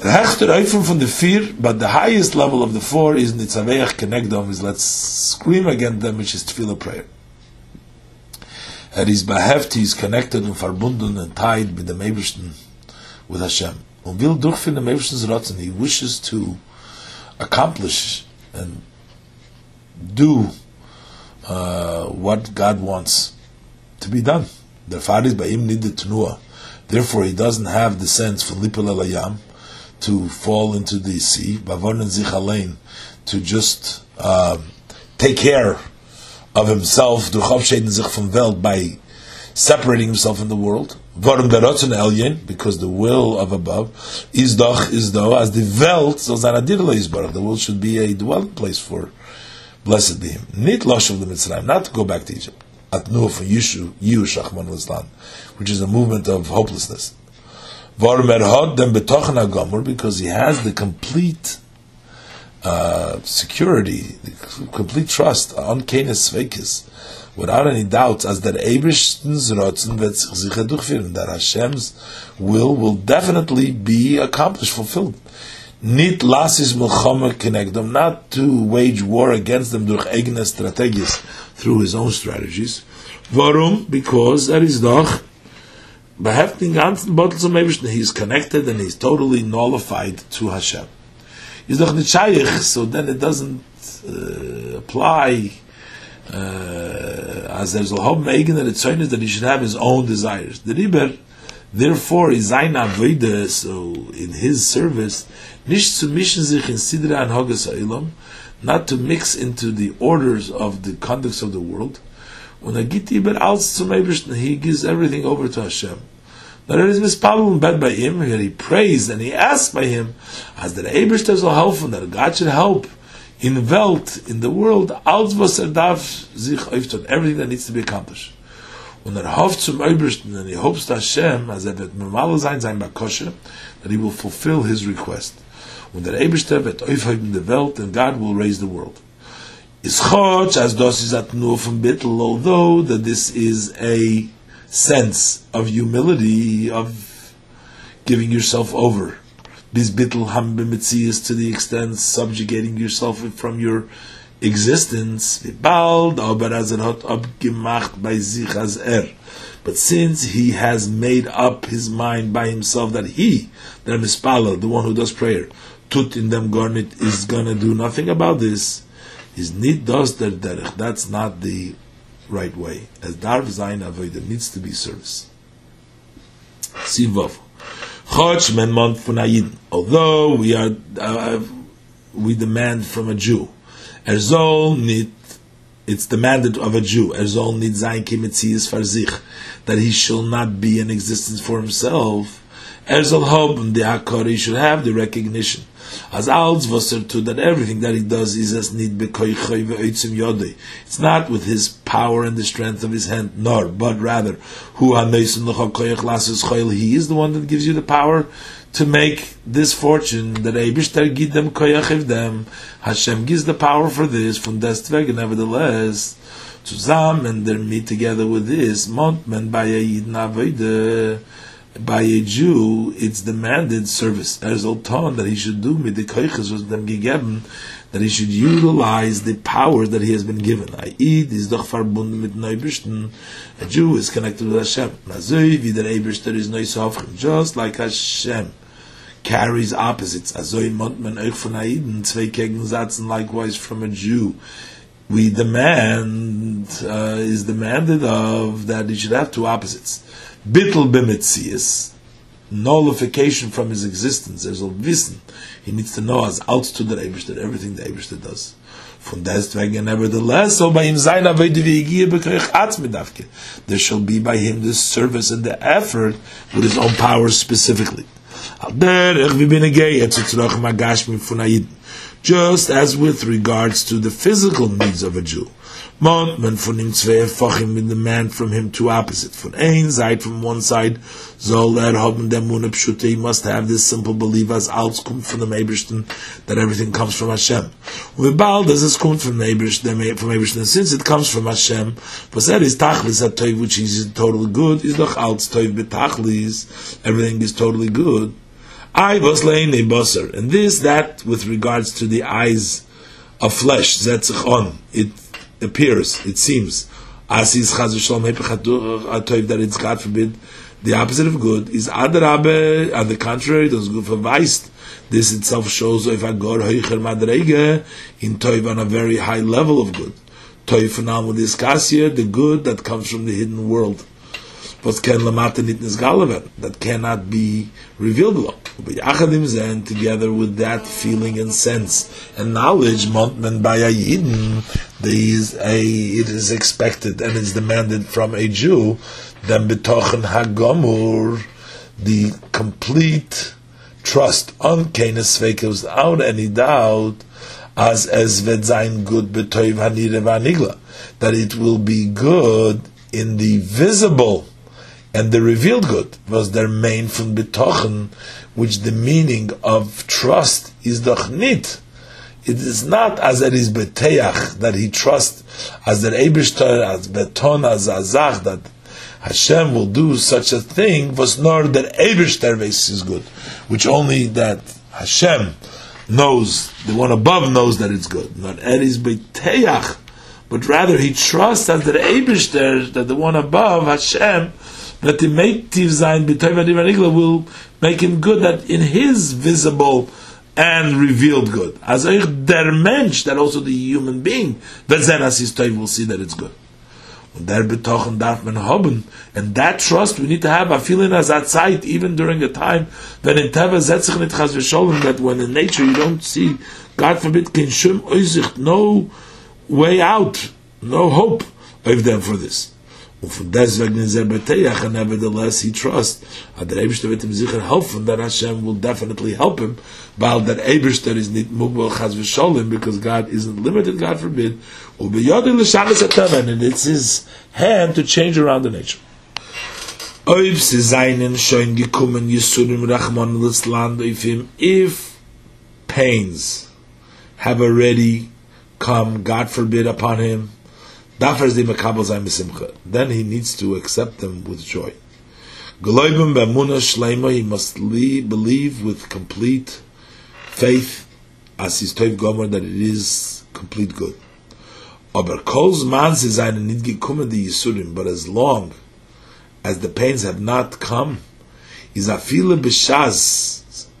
S1: Hechter Eifim from the fear, but the highest level of the four is Nitzaveach Kenegdom, is let's scream against them, which is Tefillah prayer. Er is behefti, is connected and verbunden and tied with the Meibishten, with Hashem. Will durchfinden Meibishten's Ratzen, he wishes to accomplish and do uh, what God wants to be done. The Faris Ba'im needed Tnua. Therefore, he doesn't have the sense for Lipel Elayam to fall into the sea, Bavonen Zichalein, to just uh, take care of himself, from Welt, by separating himself from the world. Because the will of above is doch is though as the Welt so The world should be a dwelling place for blessed be him. Nit losh of the Mitzrayim, not to go back to Egypt. At nu for Yishu, Yush Achman Islam, which is a movement of hopelessness. Varmer hod dem betochen agomor, because he has the complete uh, security, the complete trust on Svekis, without any doubts, as that Ebersten's Rotzen wird that Hashem's will will definitely be accomplished, fulfilled nit lasis milchama not to wage war against them durch eigene strategies, through his own strategies. Warum? Because er is doch behefting ganzen Bottle zum Eibishter, he's connected and he's totally nullified to Hashem. He's doch nicht so then it doesn't uh, apply Uh, as there's a hope meigen that it's that he should have his own desires. The Riber, therefore, is ein Aveda, so in his service, nicht zu mischen sich in Sidra and Hogas Ha'ilam, not to mix into the orders of the conducts of the world, when a git iber als zum Eibishten, he gives everything over to Hashem. But it is mispabel bed by him, where he prays and he asks by him, as the Eibishter will help him, that God should help in Welt, in the world, als was er darf sich everything that needs to be accomplished. Und er hofft zum and he hopes to Hashem, as er wird normal sein, sein Bakoshe, that he will fulfill his request. Und der Eibishter wird aufheben the Welt, and God will raise the world. is chotch as dos is at nur from bittel although that this is a sense of humility of giving yourself over bis bittel ham bemitzias to the extent subjugating yourself from your existence as er er but since he has made up his mind by himself that he the mispala the one who does prayer tut in them garnet is gonna do nothing about this is nit does der derech. That's not the right way. As darv zayin avodah needs to be service. Sivov. Although we are uh, we demand from a Jew, erzol nit. It's demanded of a Jew. Erzol nit zayin kimitzias farzich that he shall not be in existence for himself. Erzol hob the hakori should have the recognition as alts vaser to that everything that he does is as need yodei. It's not with his power and the strength of his hand, nor, but rather, choyl, he is the one that gives you the power to make this fortune that Eibishter give them koyach them. Hashem gives the power for this from destveg, nevertheless, zusammen they meet together with this, montman by a yidn by a Jew, it's demanded service. As Olton that he should do midikoiches was gegeben, that he should utilize the power that he has been given. I.e., is doch verbunden mit Neubishten. A Jew is connected with Hashem. Nazoi, wie der Eibishter is Neusofchen. Just like Hashem carries opposites. Azoi mont man euch von Aiden, zwei Gegensätzen likewise from a Jew. We demand, uh, is demanded of that he should have two opposites bittel b'metzias, nullification from his existence. There's a wissen. He needs to know as out to the Eibishter, everything the Eibishter does. Von deswegen, nevertheless, so sein. There shall be by him this service and the effort with his own power specifically. Just as with regards to the physical needs of a Jew. Mon, men von ihm zwei Fachim the man from him two opposite. Von ein side from one side, soll er haben der he must have this simple belief as alles kommt von dem Ebersten, that everything comes from Hashem. Und wie bald as es kommt from Ebersten, from Ebersten, since it comes from Hashem, was er is Tachlis at Toiv, which is totally good, is doch als Toiv betachlis, everything is totally good. I was laying a bosser, and this, that, with regards to the eyes of flesh, zetzich on, it appears, it seems, as is chaz v'shalom that it's God forbid the opposite of good is adarabe on the contrary does good for weist. This itself shows if a god heicher madrege in toiv on a very high level of good. Toiv now kasya the good that comes from the hidden world was ken lamata nit nisgalaven that cannot be revealed. But together with that feeling and sense and knowledge montman yidden there is a it is expected and is demanded from a Jew then betochen hagomur the complete trust on kenes without any doubt as as ved sein good betoiv hanire vanigla that it will be good in the visible and the revealed good was their main from betochen, which the meaning of trust is dochnit. It is not as it is beteach that he trusts as the Eibishter, as beton, as azach, that Hashem will do such a thing, was nor that Eibishter is good, which only that Hashem knows, the one above knows that it's good. Not it is beteach, but rather he trusts as the Eibishter, that the one above, Hashem, that the Meitiv Zayin B'Toiv will make him good that in his visible and revealed good. As der Mensch, that also the human being, Vezen as his will see that it's good. Und der Betochen darf man haben. And that trust we need to have a feeling as that sight, even during a time when in Teva setzich nit chas that when in nature you don't see, God forbid, kin shum oizicht, no way out, no hope of them for this. Er nevertheless he trusts, that ihm sicher helfen, that Hashem will definitely help him, while that Eberste is not mugbal chaz v'sholim, because God isn't limited, God forbid, and it's his hand to change around the nature. Him, if pains have already come, God forbid, upon him, then he needs to accept them with joy. He must believe with complete faith as his toiv gomer that it is complete good. But as long as the pains have not come, is a viele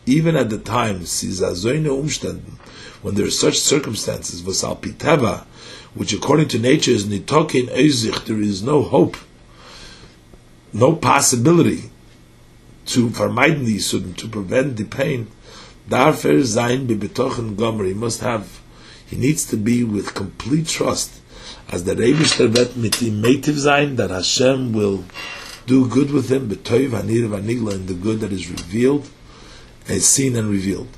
S1: even at the umständen, when there are such circumstances, was al which according to nature is nitokin ezich, there is no hope, no possibility to vermeiden the yisudim, to prevent the pain. Darfer zayin bebetochen gomer. He must have, he needs to be with complete trust, as the Rebishter vet mitim metiv zayin, that Hashem will do good with him, betoiv hanir vanigla, in the good that is revealed, is seen and revealed.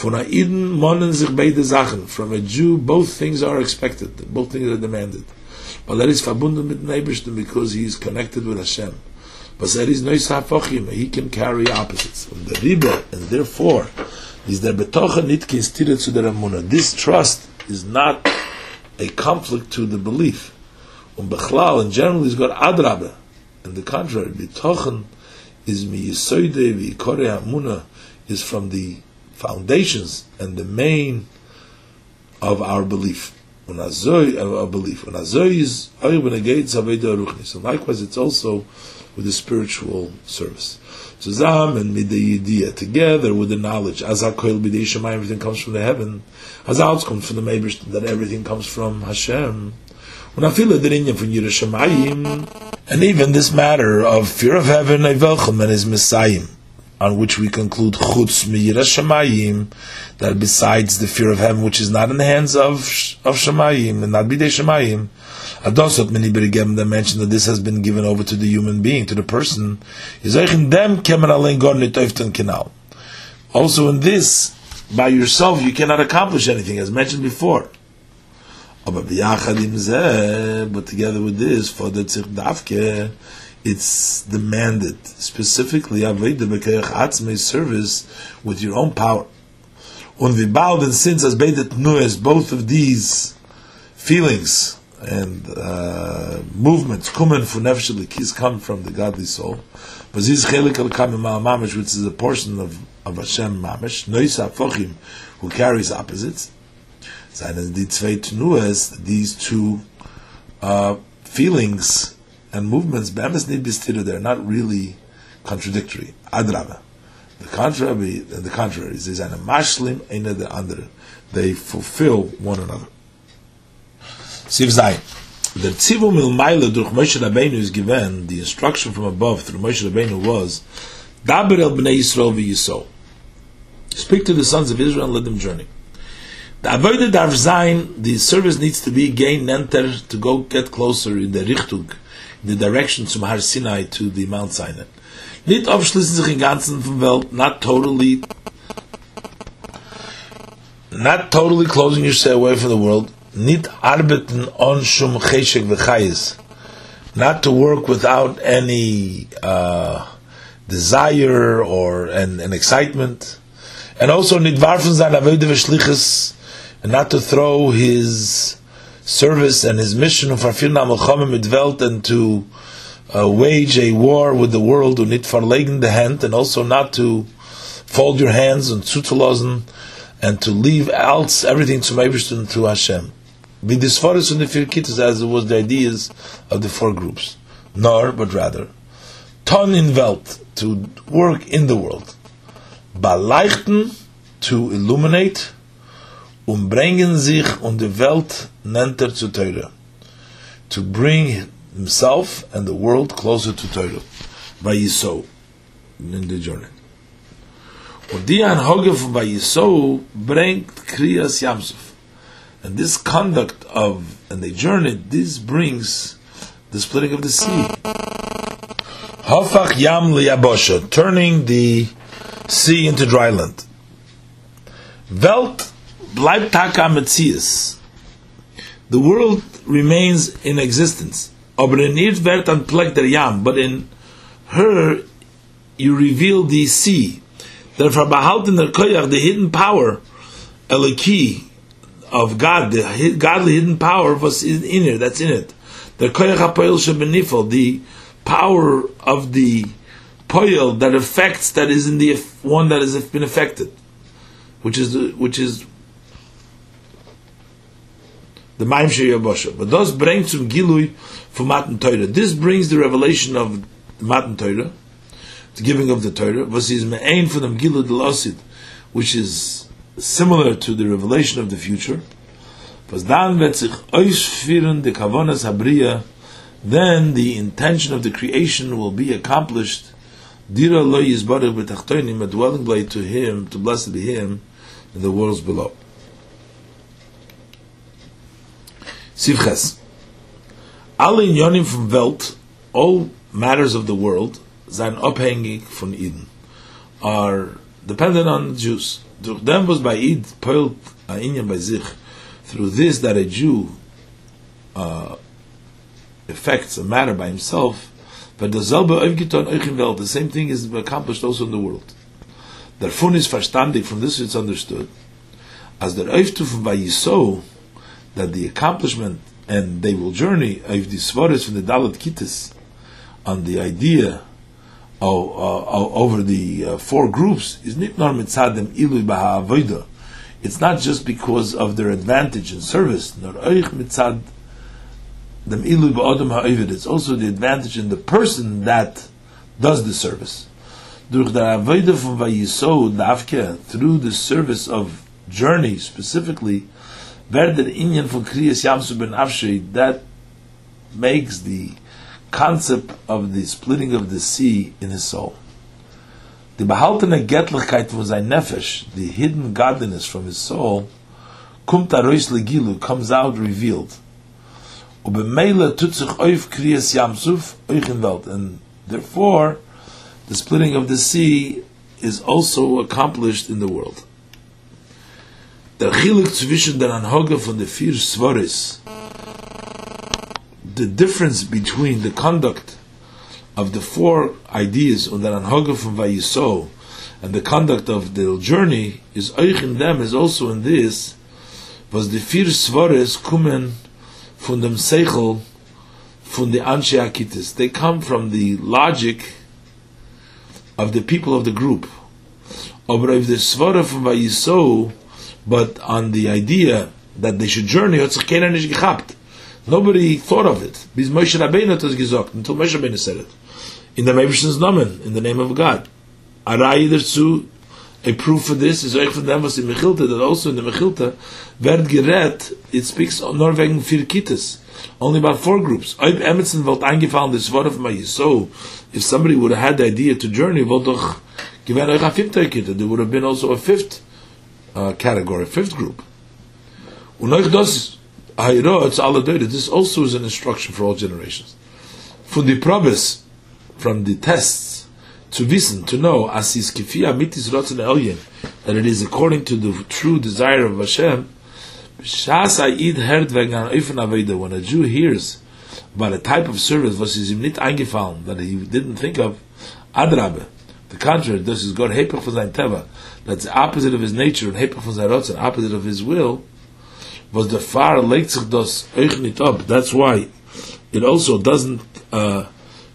S1: Von Aiden sich beide Sachen. From a Jew, both things are expected. Both things are demanded. But that is verbunden mit Neibishtem because he is connected with Hashem. But there is no Safochim. He can carry opposites. And the Riba, and therefore, is der Betocha nit kinstiret zu der Amunah. This trust is not a conflict to the belief. Und Bechlal, in general, is got Adrabe. And the contrary, Betochen is mi Yisoide, vi Kore is from the foundations and the main of our belief. Our belief. So likewise, it's also with the spiritual service. Zusammen mit der together with the knowledge, as HaKoil b'dei Shemayim, everything comes from the heaven, as comes from the Meibrish, that everything comes from Hashem. When I feel the from Yirashamayim, And even this matter of fear of heaven, and his Messiah, on which we conclude chutz shemayim, that besides the fear of heaven, which is not in the hands of of shemayim and not bidei shemayim, adosot many berigem that mention that this has been given over to the human being, to the person. Also in this, by yourself you cannot accomplish anything, as mentioned before. But together with this, for the tzich it's demanded specifically service with your own power. Und wie bald and since as beidet nues, both of these feelings and uh, movements kommen von nefesh come from the godly soul. But this chelik al mamish, which is a portion of of Hashem mamish, noisa fochim, who carries opposites. Seinen die zwei nues, these two uh, feelings and movements, be'emes need they're not really contradictory. The contrary, the contrary is a mashlim einer the andere. They fulfill one another. Siv. The durch Moshe Rabbeinu is given, the instruction from above through Moshe Rabbeinu was, Daber el bnei Yisrael v'yisol. Speak to the sons of Israel and let them journey. The darf zayin, the service needs to be gain nenter to go get closer in the richtug, the direction from Har Sinai to the Mount Sinai. Nicht aufschließen sich ganzen von Welt, not totally, not totally closing yourself away from the world, nicht arbeiten on shum cheshek v'chayis, not to work without any uh, desire or an, an excitement, and also and not to throw his service and his mission of Afirna Melchama mit Welt and to uh, wage a war with the world and nit verlegen the hand and also not to fold your hands and zutulassen and to leave else everything to Meibersten to Hashem. Be this forest in the Firkitas as it was the ideas of the four groups. Nor, but rather, ton in Welt, to work in the world. Balleichten, to illuminate, umbringen sich und die Welt nennt er zu Teure. To bring himself and the world closer to Teure. Vayiso, in the journey. Und die Anhoge von Vayiso bringt Kriyas Yamsuf. And this conduct of, and they journey, this brings the splitting of the sea. Hafach Yam liyabosha, turning the sea into dry land. Welt bleibt taka metzias. The world remains in existence. Aber in it wird der Yam, but in her you reveal the sea. Therefore, behalten der koyach, the hidden power, eliki, of God, the godly hidden power was in, in it, that's in it. The koyach ha-poil shebenifel, the power of the poil that affects, that is in the one that has been affected, which is which is the Maim Yabosha. But those bring some Gilui for Matan Torah. This brings the revelation of the Matan Torah, the giving of the Torah, was is Me'ain for them Gilu Delosid, which is similar to the revelation of the future. The Kavonas Habriya, then the intention of the creation will be accomplished. Dira lo yizbarech b'tachtoinim, a dwelling place to him, to blessed be him, in the worlds below. Sivches. Alle Inyonim from Welt, all matters of the world, sein abhängig von Eden, are dependent on Jews. Durch dem was by Id poilt a Inyan by sich, through this that a Jew uh, affects a matter by himself, but the selbe aufgetan euch in Welt, the same thing is accomplished also in the world. Therefore is verstandig, from this it's understood, as der Auftufen by Yisou, that the accomplishment and they will journey of the svaris from the Dalit Kittis on the idea of, uh, over the uh, four groups is nitnar mitzadem ilui b'ha'avoida. It's not just because of their advantage in service, nor oich mitzad dem ilui ba'odem ha'ovid. It's also the advantage in the person that does the service. Durch the avoida from vayisod through the service of journey specifically, wer der Inyan von Kriyas Yamsu ben Avshei, that makes the concept of the splitting of the sea in his soul. The behaltene Getlichkeit von sein Nefesh, the hidden godliness from his soul, kumt arois legilu, comes out revealed. Ubemele tut sich auf Kriyas Yamsuf, euch in Welt. And therefore, the splitting of the sea is also accomplished in the world. Der chiluk zwischen der anhoge von der vier svaris the difference between the conduct of the four ideas und der anhoge von vayiso and the conduct of the journey is euch in them is also in this was the vier svaris kommen von dem seichel von the anshe akitis. They come from the logic of the people of the group. Aber if the svara von vayiso but on the idea that they should journey, nobody thought of it. Until Moshe Rabbeinu said it. In the Mebish's Namen, in the name of God. A proof for this is that also in the Mechilta, werd gerät, it speaks nur wegen vier. Only about four groups. Of my so, if somebody would have had the idea to journey, there would have been also a fifth uh, category, fifth group. This also is an instruction for all generations. For the probes, from the tests, to wissen, to know, as is kifia mitis rotzen elyen, that it is according to the true desire of Hashem, when a Jew hears about a type of service was is eingefallen, that he didn't think of, adrabe, the contrary, this is God hepech for sein teva, that's the opposite of his nature, and rotzen, opposite of his will, was the far sich das up. That's why it also doesn't uh,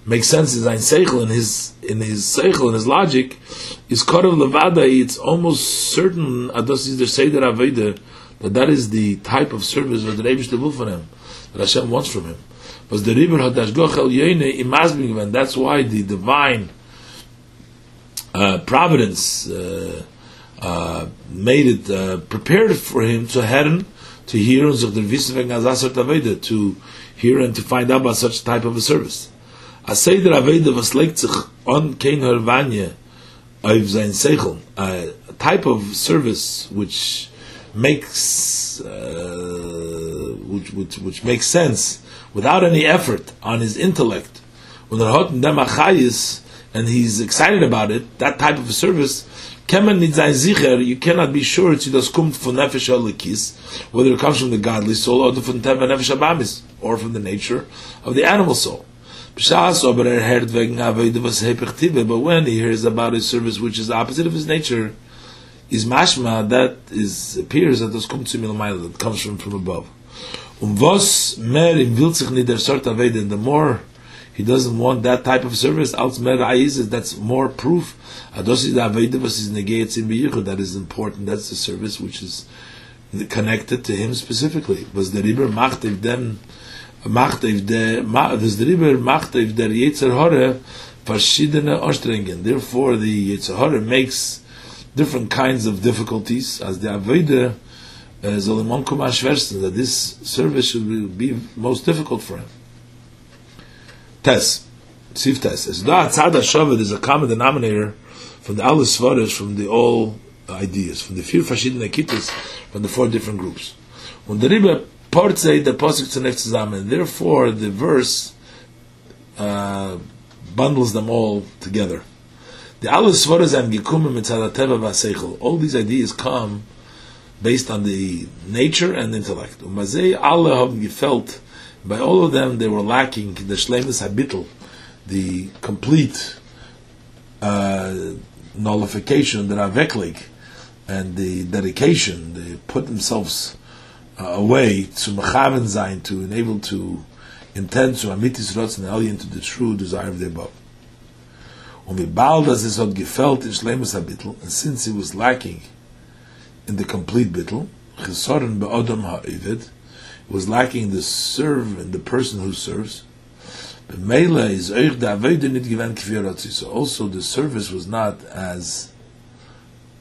S1: make sense in seichel, in his in his seichel, in his logic, is karav levada, it's almost certain, the seder aveda, that that is the type of service that the Rebbe will for him, that Hashem wants from him. was the river had Ashgoch El Yene imazbing and that's why the divine uh, providence uh, uh, made it uh, prepared for him to heaven to hear Asasar to hear and to find out about such type of a service. A Seder Avede was sich on kein Hervanye of sein Seichel, a type of service which makes uh, which, which, which makes sense without any effort on his intellect. When the hot and he's excited about it, that type of service, kemen nit sein sicher, you cannot be sure it's das kommt von nefesh alikis, whether it comes from the godly soul or from the nefesh abamis, or from the nature of the animal soul. Er but when he hears about a service which is opposite of his nature, is mashma that is appears that das mir that comes from from above. Um was mehr im will sich nicht der sort avodah, the more he doesn't want that type of service, that's more proof. Avodah that is important, that's the service which is connected to him specifically. Was the river macht if then macht if was the river macht der yetzer hore verschiedene Anstrengungen. Therefore, the Yetzer Hara makes different kinds of difficulties, as the Aveda soll uh, im Onkum that this service should be most difficult for him. Tes, Sif Tes, as da Tzad HaShaved is a common denominator from the Alis Svares, from the all ideas, from the vier verschiedene Kittas, from the four different groups. Und der Rebbe Portzei der Posik zunächst zusammen, therefore the verse uh, bundles them all together. The Alis Svares and Gikumen Mitzad HaTeva V'Aseichel, all these ideas come based on the nature and intellect. Umazei alle haben gefelt, by all of them they were lacking the shlemus habitel, the complete uh, nullification, the raveklik, and the dedication. They put themselves uh, away to mechaven zayin, to enable to intend to amitis rotzen alien to the true desire of the above. Und wie bald as es hat gefällt in shlemus habitel, and since he was lacking in the complete bittel, chesoren be'odom ha'evid, was lacking the serve and the person who serves. Is So also the service was not as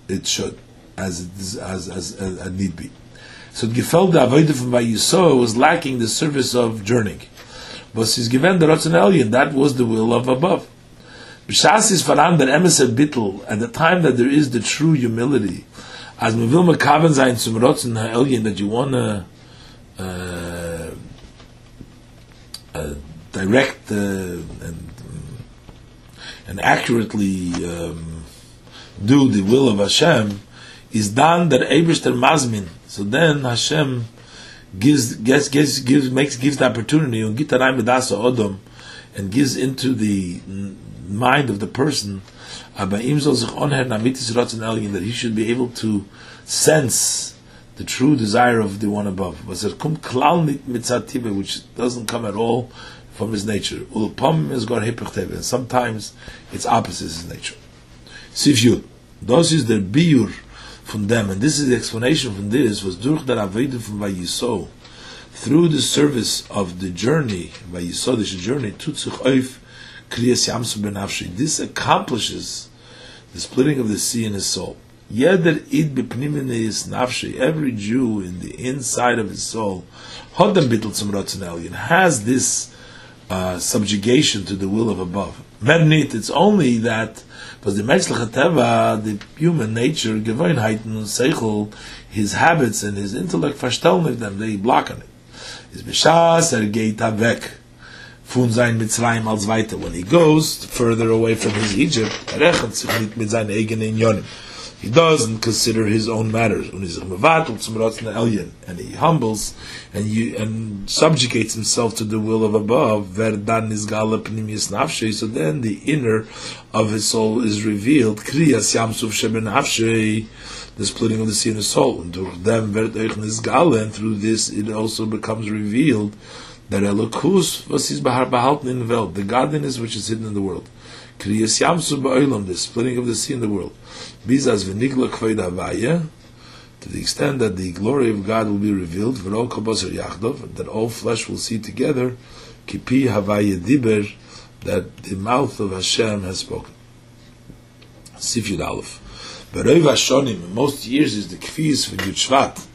S1: it should, as it is, as as, as, as need be. So gefällt the avodah from Vayiso was lacking the service of journeying. But he's given the Ratzon Elyon, that was the will of above. B'shas is faran der emeser bittel, at the time that there is the true humility, as me mekaven sein zum Elyon, that you uh, uh, direct uh, and and accurately um, do the will of Hashem is done that Eibishter Mazmin. So then Hashem gives gives gives, gives makes gives the opportunity and Odom and gives into the mind of the person that he should be able to sense the true desire of the one above. Klal which doesn't come at all from his nature. Ulpam is gar and sometimes it's opposite his nature. Sivyud, those is the biur from them, and this is the explanation from this was durch der Aveda from Vayiso, through the service of the journey, Vayiso, this journey, tutzich oif kriyas yamsu ben This accomplishes the splitting of the sea in his soul. Yeder id bepniminis nafshi, every Jew in the inside of his soul, hodem bittel zum Elyon, has this uh, subjugation to the will of above. Mernit, it's only that, because the Metzlach the human nature, Gewohnheiten, Seichel, his habits and his intellect, verstellen them, they block on it. Is b'shas er geht weg von sein Mitzrayim als weiter. When he goes further away from his Egypt, er rechnet sich nicht mit seinen eigenen Yonim he doesn't consider his own matters. And he humbles and you, and subjugates himself to the will of above. So then the inner of his soul is revealed. The splitting of the sea in the soul. And through through this it also becomes revealed that Elokus was his behalten in the the godliness which is hidden in the world. Kriyas Yamsu Ba'olam, the splitting of the sea in the world. Bizas v'nigla kveid havaya, to the extent that the glory of God will be revealed, v'rol kabasar yachdov, that all flesh will see together, kipi havaya diber, that the mouth of Hashem has spoken. Sif Yud Aleph. Beroiv Hashonim, most years is the kfis for Shvat,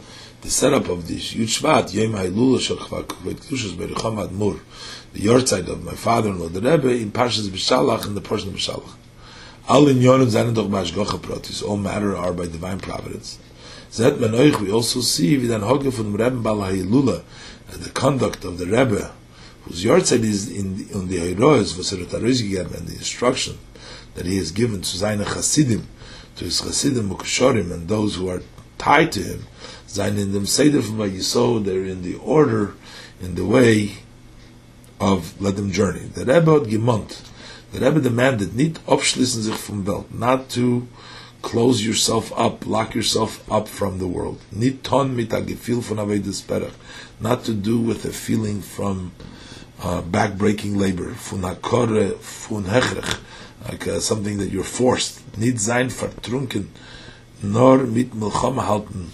S1: the setup of this Yud Shvat, Yom HaIlul Shal Chvat Kedushas Bericham Admur, the yortzeit of my father-in-law, the Rebbe, in Parshas B'Shalach, in the portion of B'Shalach. All in Yonim Zayin Doch B'Ashgocha Protis, all matter are by divine providence. Zet Menoich, we also see, Vidan an Hoge from Rebbe Bal HaIlula, the conduct of the Rebbe, whose yortzeit is in, in the Heroes, V'Serot HaRizgigem, and the instruction that he has given to Zayin Chasidim, to his Chasidim Mukashorim, and those who are tied to him, Zayin in them Seder from Yisod, they're in the order, in the way of let them journey. The Rebbe had gemont. The Rebbe demanded, nicht abschließen sich vom Welt, not to close yourself up, lock yourself up from the world. Nicht ton mit a gefühl von Avedis Perach, not to do with a feeling from uh, backbreaking labor, von hakore, von hechrech, like uh, something that you're forced. Nicht sein vertrunken, nor mit milchama halten,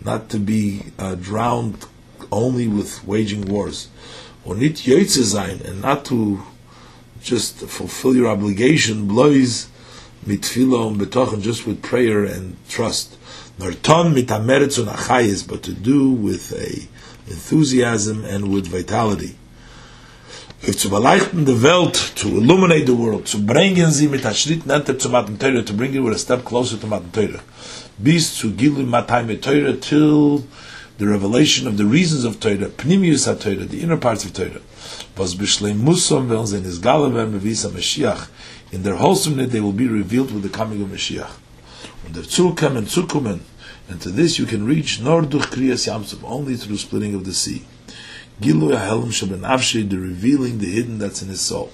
S1: not to be uh, drowned only with waging wars or nit yoytze sein, and not to just fulfill your obligation, blois mit tefillah and betochen, just with prayer and trust. Nor ton mit hameretz und achayis, but to do with a enthusiasm and with vitality. If to beleuchten the Welt, to illuminate the world, to bringen sie mit a Schritt nenter zu Matan Teure, to bring you with a step closer to Matan Teure. Bis zu Gilu Matay Teure, till the revelation of the reasons of Torah, Pnimius HaTorah, the inner parts of Torah, was Bishleim Musom, when in his Galavem Mevisa Mashiach, in their wholesomeness they will be revealed with the coming of Mashiach. When the Tzulkem and Tzukumen, and to this you can reach nor durch Kriyas Yamsuf, only through splitting of the sea. Gilu HaHelam Shaben Avshi, the revealing the hidden that's in his soul.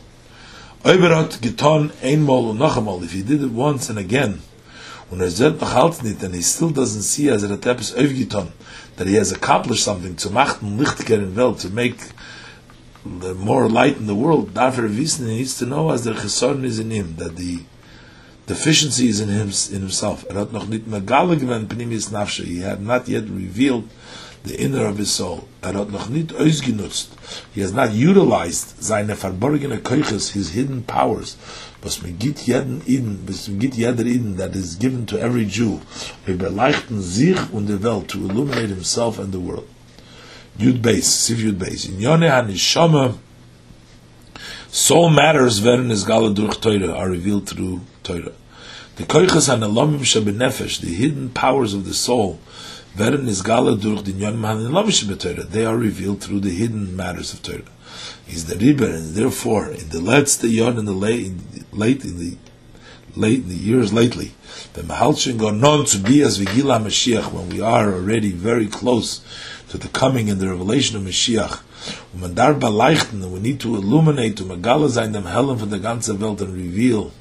S1: Oiberat Giton Ein Mol Unachamol, if he did it once and again, when er zet noch nit, and he still doesn't see as etwas aufgetan, that he has accomplished something, to machten lichtiger in Welt, to make the more light in the world, dafür wissen, he needs to know as der chesorn is in him, that the deficiency is in him in himself. Er hat noch nit megale gewen pnimis nafshe, he had not yet revealed the inner of his soul. Er hat noch nit ausgenutzt. He has not utilized seine verborgene keuches, his hidden powers, was mir git jeden in bis mir git jeder in that is given to every jew. We beleuchten sich und der welt to illuminate himself and the world. Jud base siv jud base in yone han is soul matters werden is gala durch teure are revealed through teure. The koiches an alamim shab nefesh the hidden powers of the soul werden is gala durch den yone han alamim shab teure they are revealed through the hidden matters of teure is the river, and therefore in the letzte yon in the late in the, late in the late in the years lately, the mahalshin go non to be as vigila Mashiach when we are already very close to the coming and the revelation of Mashiach. Balaichten, we need to illuminate to magala zayin dem helen from the ganze Welt and reveal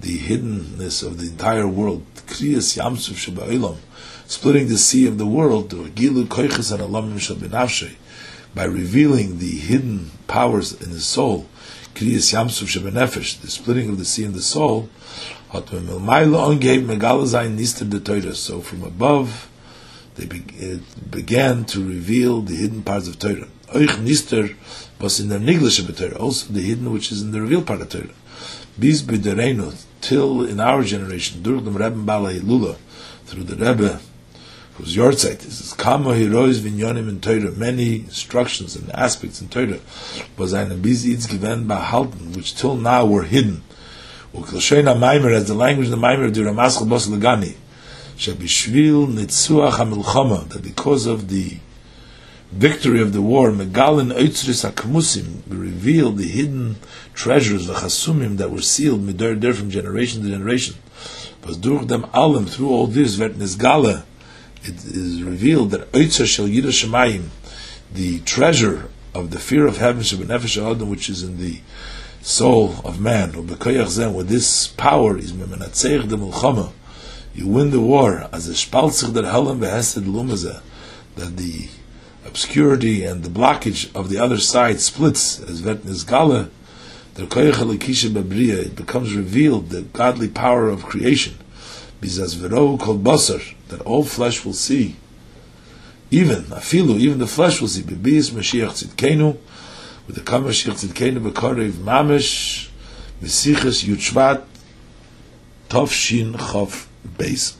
S1: the hiddenness of the entire world. Kriyas yamsuf shaba'ilam, splitting the sea of the world to gilu koiches and alamim shabinavshay by revealing the hidden powers in his soul, Kriyas Yamsuf Shebenefesh, the splitting of the sea in the soul, so from above, they be, began to reveal the hidden parts of Torah. Oich Nister was in the Niglish of Torah, also the hidden which is in the revealed part of Torah. Bis b'derenu, till in our generation, the through the Rebbe, whose yortzeit is kama heroes vinyonim in Torah, many instructions and aspects in Torah, was ein bizitz given by halten, which till now were hidden. Ukilsheina maimer, as the language of the maimer of the Ramaschal Bos Lagani, shebishvil nitzuach hamilchama, that because of the victory of the war, megalin oitzris akmusim, revealed the hidden treasures, the chasumim that were sealed midor der from generation to generation. Was durch them allem, through all this, wird nisgale, it is revealed that Oitzer Shel Shemayim, the treasure of the fear of heaven, which is in the soul of man, with this power is you win the war, as a spalzich der helam behesed lumazeh, that the obscurity and the blockage of the other side splits, as vet nizgala, it becomes revealed the godly power of creation. Bizas vero called basar, that all flesh will see, even afilu, even the flesh will see. Bebis Mashiach Tzidkenu, with the Kam Mashiach Tzidkenu Bekarev Mamish, Mesiches Yud Shvat, Tov Shin Chof Beis